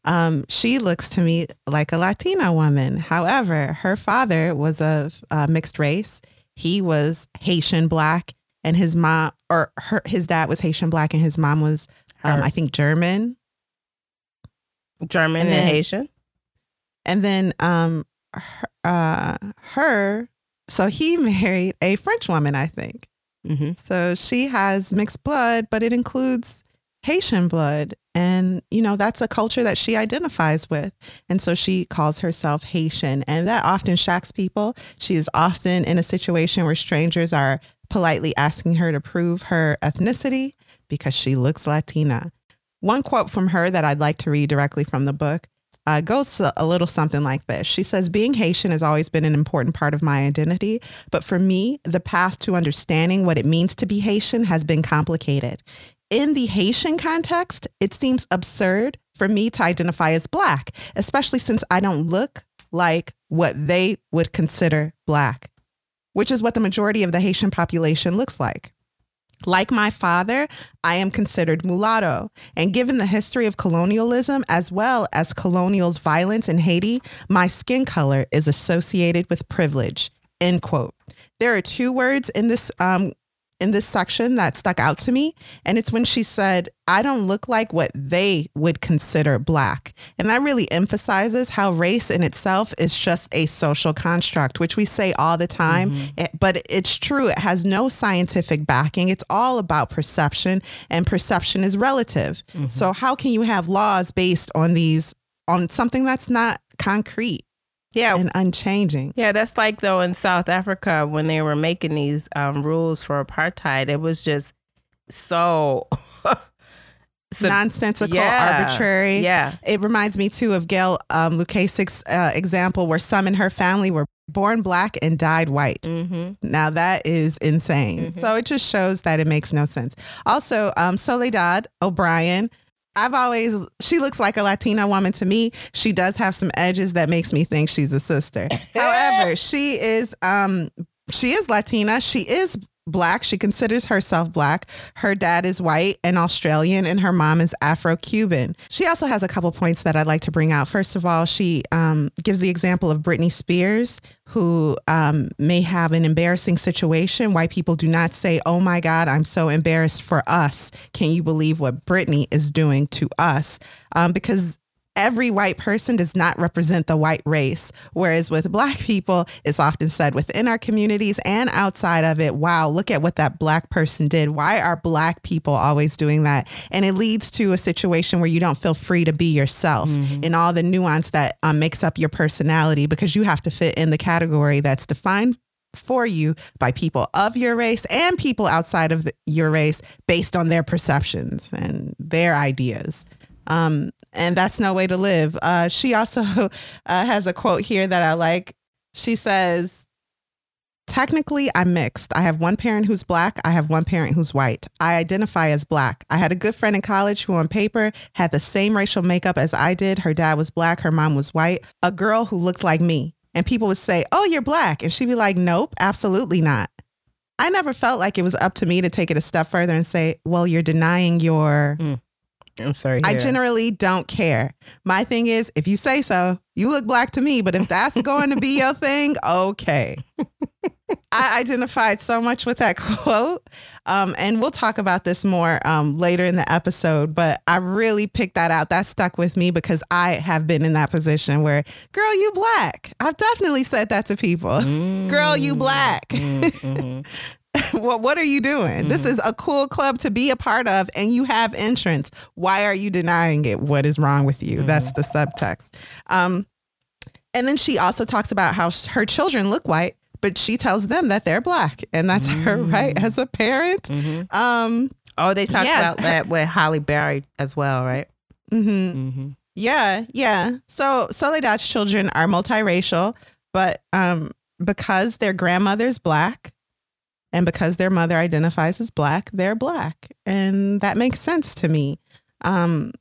Um, she looks to me like a Latina woman. However, her father was of uh, mixed race. He was Haitian black, and his mom or her, his dad was Haitian black, and his mom was, um, I think, German. German and, then, and Haitian and then um, her, uh, her, so he married a French woman, I think. Mm-hmm. So she has mixed blood, but it includes Haitian blood. And, you know, that's a culture that she identifies with. And so she calls herself Haitian. And that often shocks people. She is often in a situation where strangers are politely asking her to prove her ethnicity because she looks Latina. One quote from her that I'd like to read directly from the book uh, goes a little something like this. She says, Being Haitian has always been an important part of my identity, but for me, the path to understanding what it means to be Haitian has been complicated. In the Haitian context, it seems absurd for me to identify as Black, especially since I don't look like what they would consider Black, which is what the majority of the Haitian population looks like. Like my father, I am considered mulatto. And given the history of colonialism as well as colonial's violence in Haiti, my skin color is associated with privilege. End quote. There are two words in this um, in this section that stuck out to me. And it's when she said, I don't look like what they would consider black. And that really emphasizes how race in itself is just a social construct, which we say all the time. Mm-hmm. It, but it's true. It has no scientific backing. It's all about perception, and perception is relative. Mm-hmm. So, how can you have laws based on these, on something that's not concrete? Yeah and unchanging yeah that's like though in south africa when they were making these um, rules for apartheid it was just so nonsensical, yeah, arbitrary. Yeah. It reminds me too of Gail um, uh, example where some in her family were born black and died white. Mm-hmm. Now that is insane. Mm-hmm. So it just shows that it makes no sense. Also, um, Soledad O'Brien I've always she looks like a Latina woman to me. She does have some edges that makes me think she's a sister. However, she is um she is Latina. She is black. She considers herself black. Her dad is white and Australian, and her mom is Afro Cuban. She also has a couple points that I'd like to bring out. First of all, she um, gives the example of Britney Spears, who um, may have an embarrassing situation. White people do not say, Oh my God, I'm so embarrassed for us. Can you believe what Britney is doing to us? Um, because every white person does not represent the white race. Whereas with black people, it's often said within our communities and outside of it, wow, look at what that black person did. Why are black people always doing that? And it leads to a situation where you don't feel free to be yourself mm-hmm. in all the nuance that um, makes up your personality because you have to fit in the category that's defined for you by people of your race and people outside of the, your race based on their perceptions and their ideas. Um, and that's no way to live. Uh, she also uh, has a quote here that I like. She says, Technically, I'm mixed. I have one parent who's black. I have one parent who's white. I identify as black. I had a good friend in college who, on paper, had the same racial makeup as I did. Her dad was black, her mom was white, a girl who looked like me. And people would say, Oh, you're black. And she'd be like, Nope, absolutely not. I never felt like it was up to me to take it a step further and say, Well, you're denying your. Mm I'm sorry. I generally don't care. My thing is, if you say so, you look black to me. But if that's going to be your thing, okay. I identified so much with that quote. Um, and we'll talk about this more um, later in the episode. But I really picked that out. That stuck with me because I have been in that position where, girl, you black. I've definitely said that to people. Mm. Girl, you black. Mm-hmm. what what are you doing? Mm-hmm. This is a cool club to be a part of and you have entrance. Why are you denying it? What is wrong with you? Mm-hmm. That's the subtext. Um and then she also talks about how her children look white, but she tells them that they're black and that's mm-hmm. her right as a parent. Mm-hmm. Um Oh, they talked yeah. about that with Halle Berry as well, right? Mhm. Yeah, yeah. So Soledad's children are multiracial, but um because their grandmother's black, and because their mother identifies as black, they're black. And that makes sense to me. Um,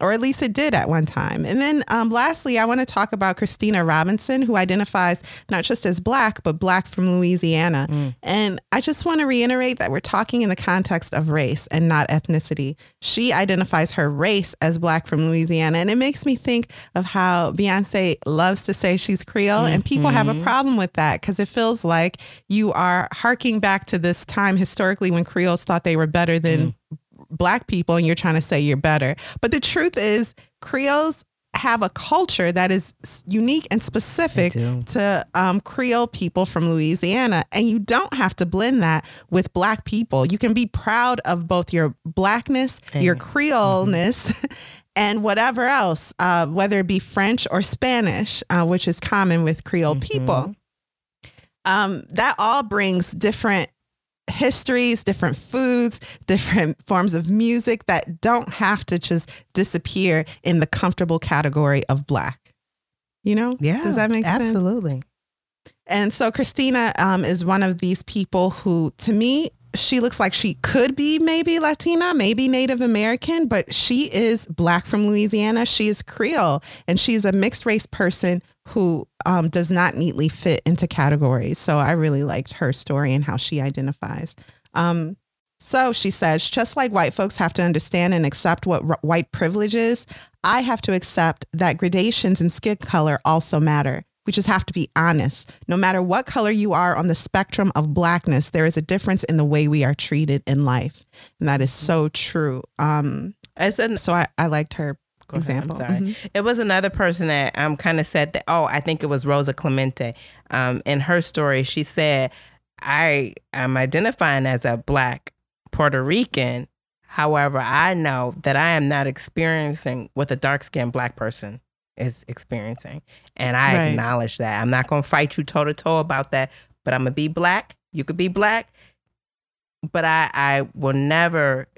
or at least it did at one time. And then um, lastly, I want to talk about Christina Robinson, who identifies not just as Black, but Black from Louisiana. Mm. And I just want to reiterate that we're talking in the context of race and not ethnicity. She identifies her race as Black from Louisiana. And it makes me think of how Beyonce loves to say she's Creole, mm-hmm. and people have a mm-hmm. problem with that because it feels like you are harking back to this time historically when Creoles thought they were better than. Mm black people and you're trying to say you're better. But the truth is, Creoles have a culture that is unique and specific to um, Creole people from Louisiana. And you don't have to blend that with Black people. You can be proud of both your Blackness, and, your Creoleness, mm-hmm. and whatever else, uh, whether it be French or Spanish, uh, which is common with Creole mm-hmm. people. Um, that all brings different histories, different foods, different forms of music that don't have to just disappear in the comfortable category of black. You know? Yeah. Does that make absolutely. sense? Absolutely. And so Christina um, is one of these people who, to me, she looks like she could be maybe Latina, maybe Native American, but she is Black from Louisiana. She is Creole and she's a mixed race person who um, does not neatly fit into categories. So I really liked her story and how she identifies. Um, so she says, just like white folks have to understand and accept what r- white privilege is, I have to accept that gradations in skin color also matter. We just have to be honest. No matter what color you are on the spectrum of blackness, there is a difference in the way we are treated in life. And that is so true. Um, It's an, so I, I liked her Go ahead, I'm example. sorry. Mhm. It was another person that um kind of said that. Oh, I think it was Rosa Clemente. Um, in her story, she said, "I am identifying as a Black Puerto Rican. However, I know that I am not experiencing what a dark skinned Black person is experiencing, and I Right. acknowledge that. I'm not going to fight you toe to toe about that, but I'm gonna be Black. You could be Black, but I I will never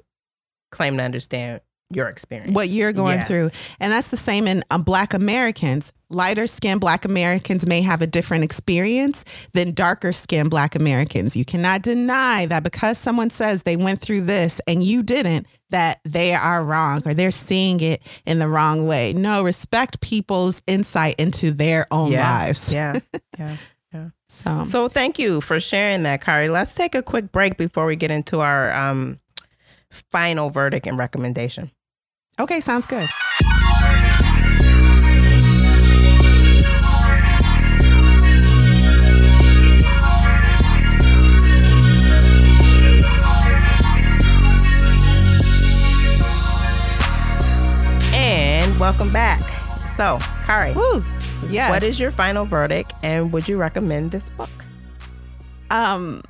claim to understand." Your experience, What you're going Yes. through. And that's the same in um, Black Americans. Lighter skinned Black Americans may have a different experience than darker skinned Black Americans. You cannot deny that because someone says they went through this and you didn't, that they are wrong or they're seeing it in the wrong way. No, respect people's insight into their own Yeah. lives. Yeah, yeah. So, So thank you for sharing that, Kari. Let's take a quick break before we get into our um, final verdict and recommendation. Okay, sounds good. And welcome back. So, Kari, Woo. Yes. what is your final verdict and would you recommend this book? Um,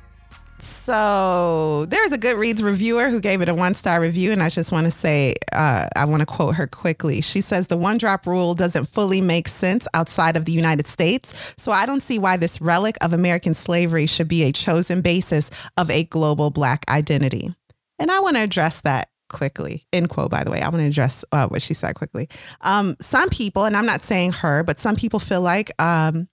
so there's a Goodreads reviewer who gave it a one star review, and I just want to say, uh, I want to quote her quickly. She says the one drop rule doesn't fully make sense outside of the United States, so I don't see why this relic of American slavery should be a chosen basis of a global Black identity. And I want to address that quickly. End quote, by the way. I want to address uh, what she said quickly. Um, some people, and I'm not saying her, but some people feel like um,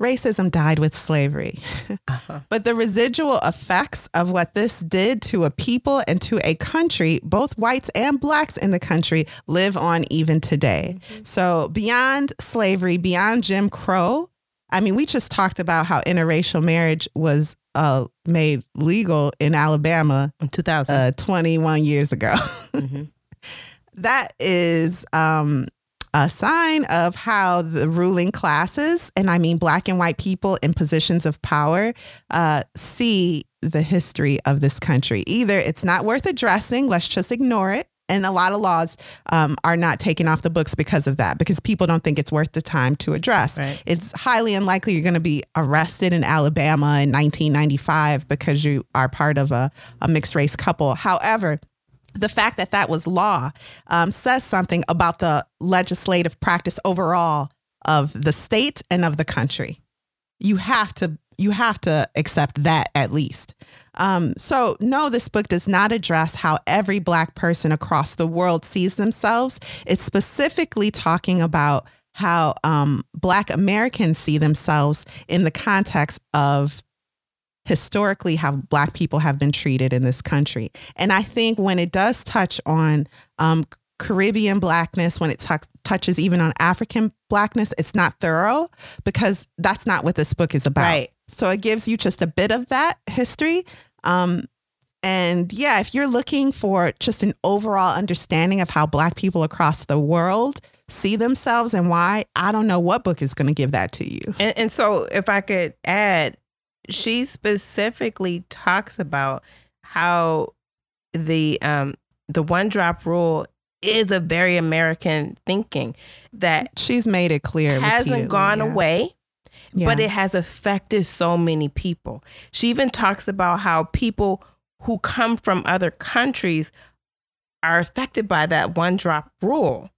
racism died with slavery. Uh-huh. But the residual effects of what this did to a people and to a country, both whites and blacks in the country, live on even today. So, beyond slavery, beyond Jim Crow, I mean, we just talked about how interracial marriage was uh, made legal in Alabama In 2000. uh, 21 years ago. Mhm. that is um, a sign of how the ruling classes, and I mean black and white people in positions of power, uh, see the history of this country. Either it's not worth addressing, let's just ignore it. And a lot of laws um, are not taken off the books because of that, because people don't think it's worth the time to address. Right. It's highly unlikely you're going to be arrested in Alabama in 1995 because you are part of a, a mixed race couple. However, the fact that that was law um, says something about the legislative practice overall of the state and of the country. You have to you have to accept that at least. Um, so no, this book does not address how every black person across the world sees themselves. It's specifically talking about how um, black Americans see themselves in the context of historically how black people have been treated in this country. And I think when it does touch on um, Caribbean blackness, when it tuck- touches even on African blackness, it's not thorough because that's not what this book is about. Right. So it gives you just a bit of that history. Um, and yeah, if you're looking for just an overall understanding of how Black people across the world see themselves and why, I don't know what book is going to give that to you. And, and so, if I could add, she specifically talks about how the um, the one drop rule is a very American thinking that She's made it clear. hasn't gone yeah. away. Yeah. but it has affected so many people. She even talks about how people who come from other countries are affected by that one drop rule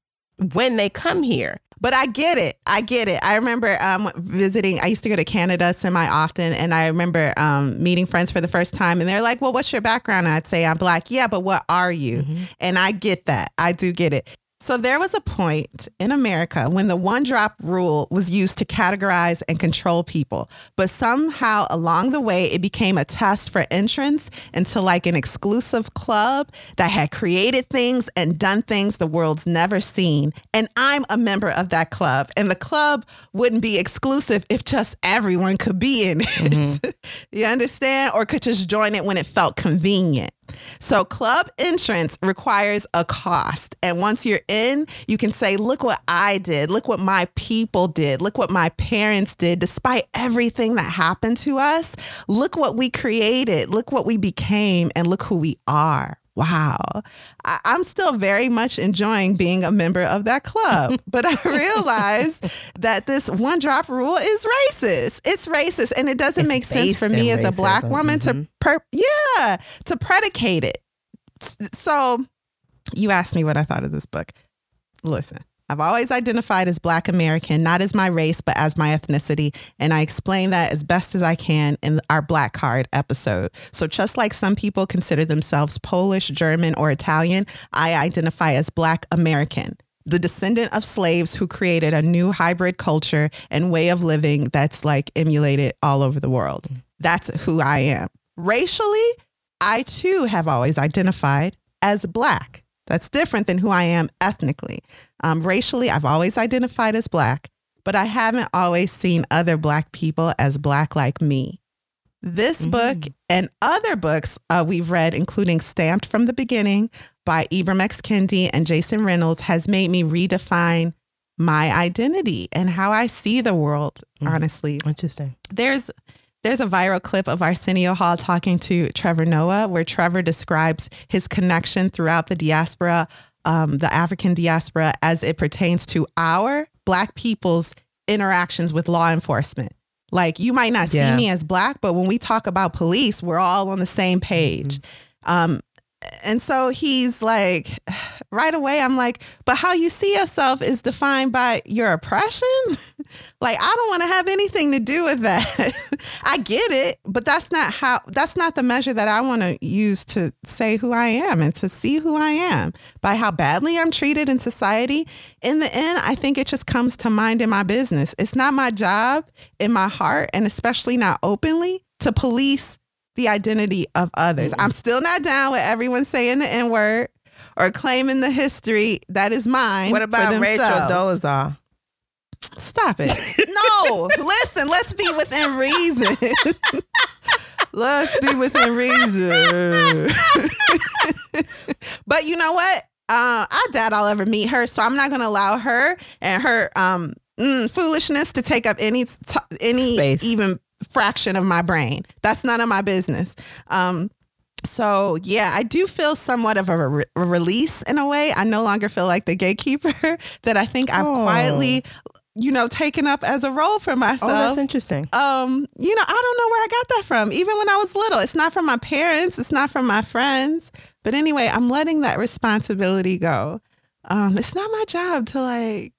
when they come here. But I get it. I get it. I remember um, visiting. I used to go to Canada semi often, and I remember um, meeting friends for the first time, and they're like, "Well, what's your background?" And I'd say, "I'm black." Yeah, but what are you? And I get that. I do get it. So there was a point in America when the one drop rule was used to categorize and control people. But somehow along the way, it became a test for entrance into like an exclusive club that had created things and done things the world's never seen. And I'm a member of that club. And the club wouldn't be exclusive if just everyone could be in it. Mm-hmm. you understand? Or could just join it when it felt convenient. So, club entrance requires a cost. And once you're in, you can say, Look what I did. Look what my people did. Look what my parents did. Despite everything that happened to us, look what we created. Look what we became. And look who we are wow, I, am still very much enjoying being a member of that club. but I realized that this one drop rule is racist. It's racist. And it doesn't It's make sense for me as a black woman to, Mhm. per- yeah, to predicate it. So you asked me what I thought of this book. Listen. I've always identified as Black American, not as my race, but as my ethnicity. And I explain that as best as I can in our Black Card episode. So, just like some people consider themselves Polish, German, or Italian, I identify as Black American, the descendant of slaves who created a new hybrid culture and way of living that's like emulated all over the world. Mm. That's who I am. Racially, I too have always identified as Black. That's different than who I am ethnically. Um, racially, I've always identified as Black, but I haven't always seen other Black people as Black like me. This book and other books uh, we've read, including Stamped from the Beginning by Ibram X. Kendi and Jason Reynolds, has made me redefine my identity and how I see the world, Mhm. honestly Interesting. there's there's a viral clip of Arsenio Hall talking to Trevor Noah where Trevor describes his connection throughout the diaspora, um, the African diaspora, as it pertains to our Black people's interactions with law enforcement. Like you might not see Yeah. me as Black, but when we talk about police, we're all on the same page. Um, and so he's like, right away, I'm like, but how you see yourself is defined by your oppression. like, I don't want to have anything to do with that. I get it, but that's not how, that's not the measure that I want to use to say who I am and to see who I am by how badly I'm treated in society. In the end, I think it just comes to mind in my business. It's not my job in my heart, and especially not openly, to police the identity of others. I'm still not down with everyone saying the N word or claiming the history that is mine. What about Rachel. Dolezal? Stop it. No, listen, let's be within reason. let's be within reason. but you know what? Uh, I doubt I'll ever meet her, so I'm not going to allow her and her um, mm, foolishness to take up any t- any Space. even fraction of my brain. That's none of my business. Um, so yeah, I do feel somewhat of a, re- a release in a way. I no longer feel like the gatekeeper that I think I've Oh. quietly, you know, taken up as a role for myself. Oh, that's interesting. um, you know, I don't know where I got that from. Even when I was little, it's not from my parents, it's not from my friends. But anyway, I'm letting that responsibility go. Um, it's not my job to like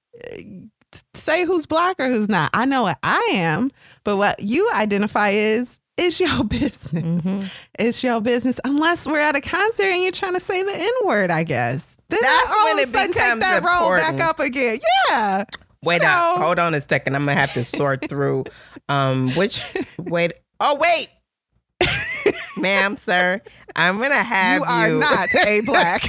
say who's black or who's not. I know what I am, but what you identify is is your business. Mhm. It's your business unless we're at a concert and you're trying to say the N word, I guess. Then That's all when of it sudden becomes take that roll important. back up again. Yeah. Wait No. up. Hold on a second. I'm gonna have to sort through um which wait oh wait. Ma'am, sir, I'm gonna have You you, are not a black.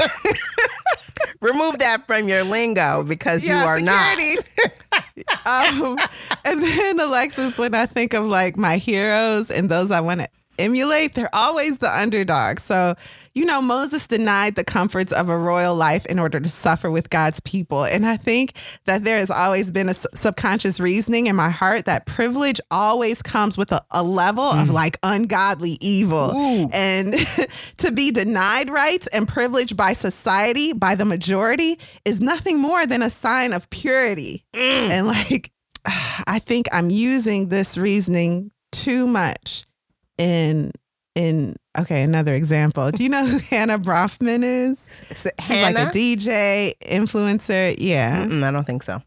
remove that from your lingo because you Yeah, are not. um, and then Alexis, when I think of like my heroes and those I want to emulate, they're always the underdog. So, you know, Moses denied the comforts of a royal life in order to suffer with God's people. And I think that there has always been a subconscious reasoning in my heart that privilege always comes with a, a level of like ungodly evil. Ooh. And to be denied rights and privilege by society, by the majority, is nothing more than a sign of purity. Mm. And like, I think I'm using this reasoning too much in in okay another example. Do you know who hannah Bronfman is? She's like a dj influencer yeah. Mm-mm, I don't think so.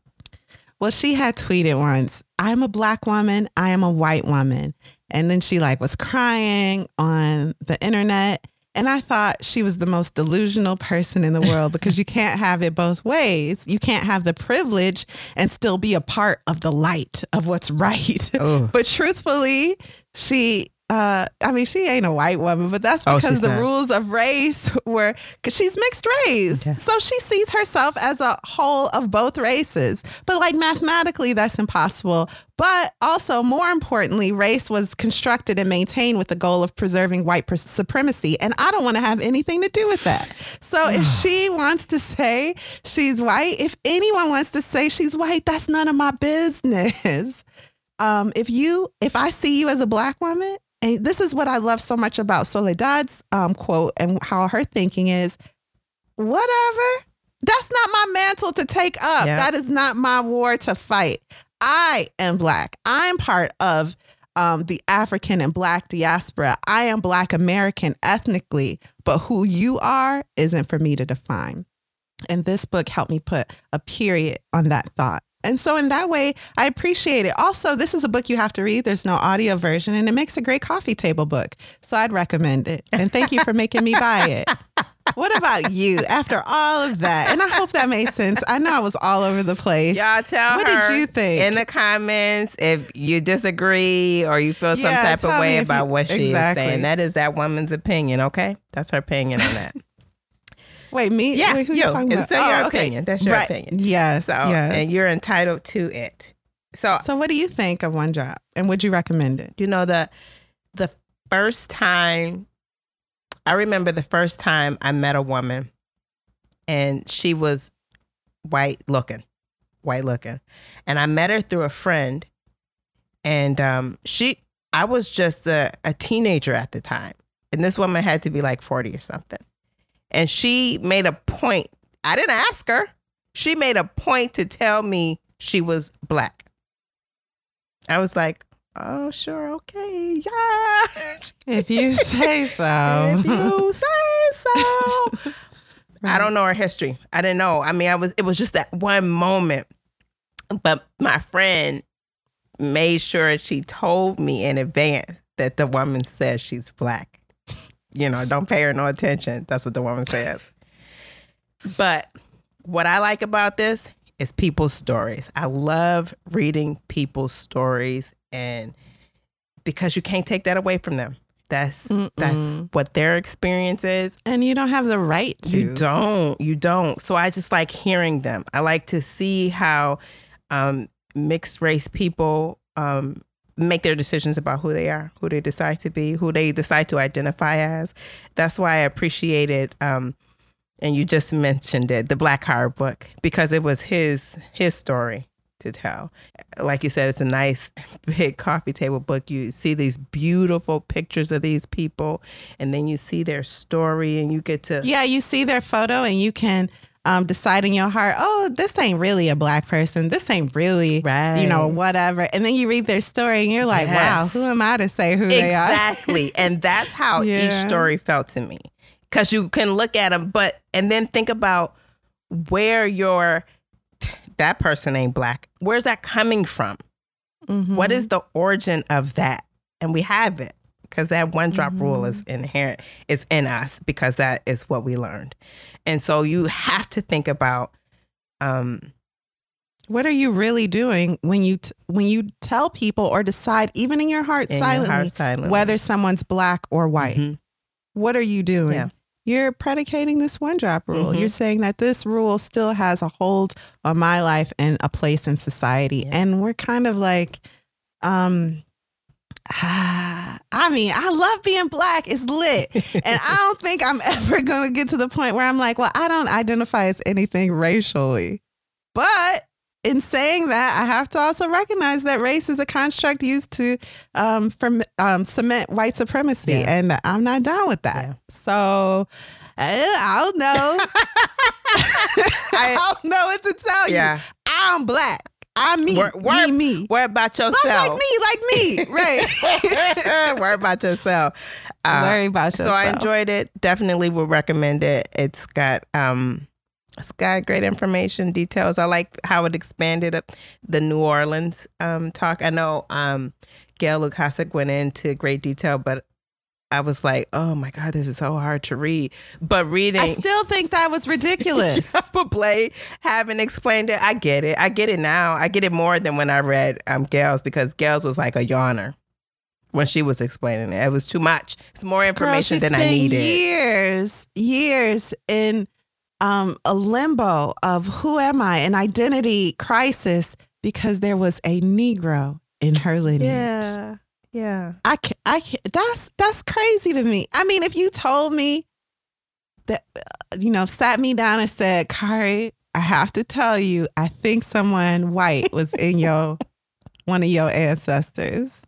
well she had tweeted once i'm a black woman i am a white woman. And then she like was crying on the internet and i thought she was the most delusional person in the world because you can't have it both ways. You can't have the privilege and still be a part of the light of what's right. Oh. but truthfully she uh, I mean, she ain't a white woman, but that's Oh, because she's the not. rules of race were because she's mixed race. Okay. So she sees herself as a whole of both races. But like mathematically, that's impossible. But also, more importantly, race was constructed and maintained with the goal of preserving white pres- supremacy. And I don't want to have anything to do with that. So if she wants to say she's white, if anyone wants to say she's white, that's none of my business um, if you if I see you as a black woman, and this is what I love so much about Soledad's um, quote and how her thinking is, whatever. That's not my mantle to take up. Yeah. That is not my war to fight. I am black. I'm part of um, the African and black diaspora. I am black American ethnically, but who you are isn't for me to define. And this book helped me put a period on that thought. And so, in that way, I appreciate it. Also, this is a book you have to read. There's no audio version, and it makes a great coffee table book. So, I'd recommend it. And thank you for making me buy it. What about you after all of that? And I hope that made sense. I know I was all over the place. Y'all tell What did you think? in the comments if you disagree or you feel some Yeah, type of way about you- what she exactly. is saying. That is that woman's opinion, okay? That's her opinion on that. Wait, me? Yeah, Wait, who you. talking It's about? still your Oh, okay. opinion. That's your Right. opinion. Yes. So, yes. and you're entitled to it. So, so, what do you think of One Drop? And would you recommend it? you know the the first time I remember the first time I met a woman and she was white looking, white looking. And I met her through a friend and um she I was just a, a teenager at the time. And this woman had to be like 40 or something. And she made a point. I didn't ask her. She made a point to tell me she was black. I was like, oh, sure, okay, yeah. If you say so. if you say so. I don't know her history. I didn't know. I mean, I was. It was just that one moment. But my friend made sure she told me in advance that the woman says she's black. You know, don't pay her no attention. That's what the woman says. But what I like about this is people's stories. I love reading people's stories and because you can't take that away from them. That's that's Mm-mm. what their experience is. And you don't have the right to. You don't. You don't. So I just like hearing them. I like to see how um, mixed race people um, make their decisions about who they are, who they decide to be, who they decide to identify as. That's why I appreciated. Um, and you just mentioned it, the Black Heart book, because it was his his story to tell. Like you said, it's a nice big coffee table book. You see these beautiful pictures of these people, and then you see their story, and you get to Yeah, you see their photo and you can um, decide in your heart, oh, this ain't really a black person. This ain't really, Right. you know, whatever. And then you read their story and you're like, wow, who am I to say who they are? exactly and that's how each story felt to me because you can look at them but and then think about where your that person ain't black where's that coming from Mhm. What is the origin of that and we have it because that one drop rule is Mm-hmm. inherent is in us because that is what we learned and so you have to think about um What are you really doing when you t- when you tell people or decide, even in your heart, in your silently, heart silently. whether someone's black or white? Mhm. What are you doing? Yeah. You're predicating this one drop rule. Mhm. You're saying that this rule still has a hold on my life and a place in society. Yeah. And we're kind of like, um, I mean, I love being black. It's lit. and I don't think I'm ever going to get to the point where I'm like, well, I don't identify as anything racially. But in saying that, I have to also recognize that race is a construct used to um, from, um, cement white supremacy, Yeah. and I'm not down with that. Yeah. So I, I don't know. I, don't know what to tell yeah you. I'm black. I'm me. Wor- wor- me, me. worry about yourself Like, like me, like me. Right. worry about yourself. Uh, Worry about yourself. so. I enjoyed it. Definitely would recommend it. It's got um, it's got great information, details. I like how it expanded up the New Orleans um talk. I know um, Gail Lukasik went into great detail, but I was like, oh my god, this is so hard to read. But reading. I still think that was ridiculous. but Blay having explained it, I get it. I get it now. I get it more than when I read um Gail's because Gail's was like a yawner. when she was explaining it. It was too much. It's more Girl, information she than I needed. Years, years in um, a limbo of who am I, an identity crisis because there was a Negro in her lineage. Yeah. Yeah. I can, I can, that's that's crazy to me. I mean, if you told me that, uh, you know, sat me down and said, Kari, I have to tell you, I think someone white was in your one of your ancestors.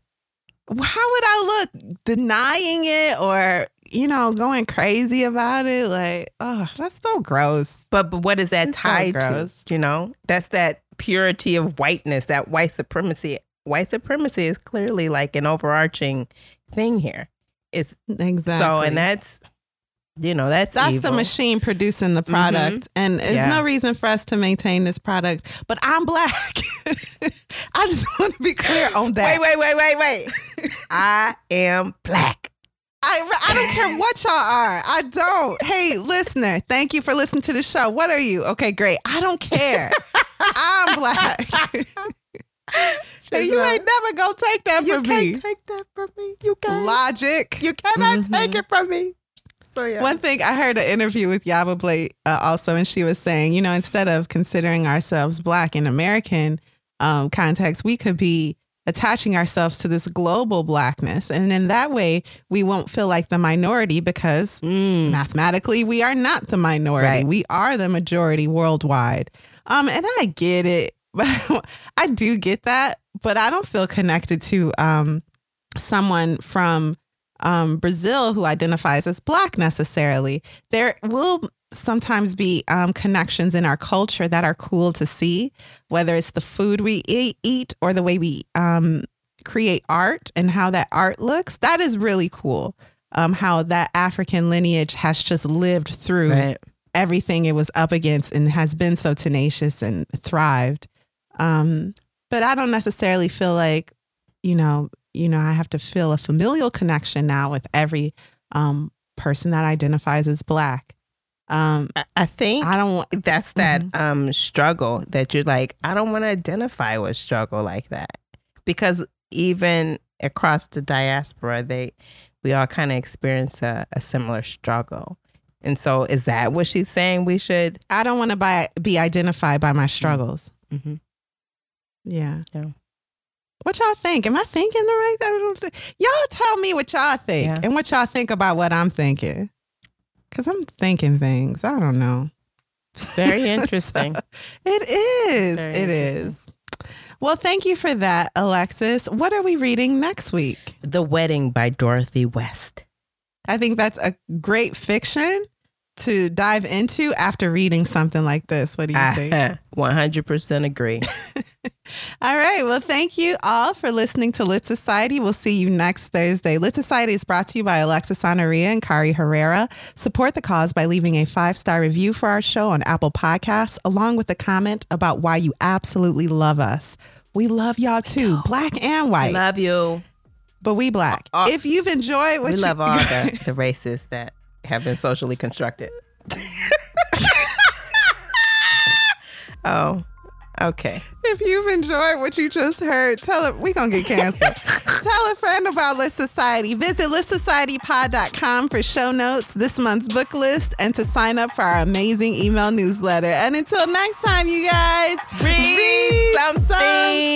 How would I look? Denying it or you know going crazy about it? Like, oh, that's so gross. But but what is that It's so tied to? You know, that's that purity of whiteness, that white supremacy. White supremacy is clearly like an overarching thing here. It's Exactly. so, and that's you know that's That's evil. the machine producing the mm-hmm. product. And there's Yeah. no reason for us to maintain this product. But I'm black. I just want to be clear on that. Wait, wait, wait, wait, wait. I am black. I, I don't care what y'all are. I don't. Hey, listener, thank you for listening to the show. What are you? Okay, great. I don't care. I'm black. You ain't never go take that from me. You can't take that from me. You can't. Logic. You cannot Mhm. take it from me. So yeah. One thing I heard an interview with Yaba Blay uh, also, and she was saying, you know, instead of considering ourselves black in American um, context, we could be attaching ourselves to this global blackness, and in that way, we won't feel like the minority because Mm. mathematically we are not the minority. Right. We are the majority worldwide. Um, and I get it. I do get that, but I don't feel connected to um someone from um Brazil who identifies as black necessarily. There will sometimes be um, connections in our culture that are cool to see, whether it's the food we eat, or the way we um, create art and how that art looks. That is really cool. Um, how that African lineage has just lived through Right. everything it was up against and has been so tenacious and thrived. Um, but I don't necessarily feel like, you know, you know, I have to feel a familial connection now with every um, person that identifies as black. Um, I, think I don't want. that's that Mm-hmm. um struggle that you're like, I don't want to identify with struggle like that. Because even across the diaspora, they we all kind of experience a, a similar struggle. And so is that what she's saying we should I don't want to buy, be identified by my struggles. mm-hmm. Yeah. Yeah. What y'all think? Am I thinking the right thing? Y'all tell me what y'all think Yeah. and what y'all think about what I'm thinking. Cause I'm thinking things. I don't know. It's very interesting. It is. Very it is. Well, thank you for that, Alexis. What are we reading next week? the Wedding by Dorothy West. I think that's a great fiction to dive into after reading something like this. What do you think? 100% agree. All right. Well, thank you all for listening to Lit Society. We'll see you next Thursday. Lit Society is brought to you by Alexis Honoria and Kari Herrera. Support the cause by leaving a five star review for our show on Apple Podcasts, along with a comment about why you absolutely love us. We love y'all too, black and white, love you. but we black. Uh, if you've enjoyed what We you love all the, the races that have been socially constructed. oh, okay. If you've enjoyed what you just heard, tell it we're gonna get canceled. tell a friend about Lit Society. Visit litsocietypod.com for show notes, this month's book list, and to sign up for our amazing email newsletter. And until next time, you guys, Read something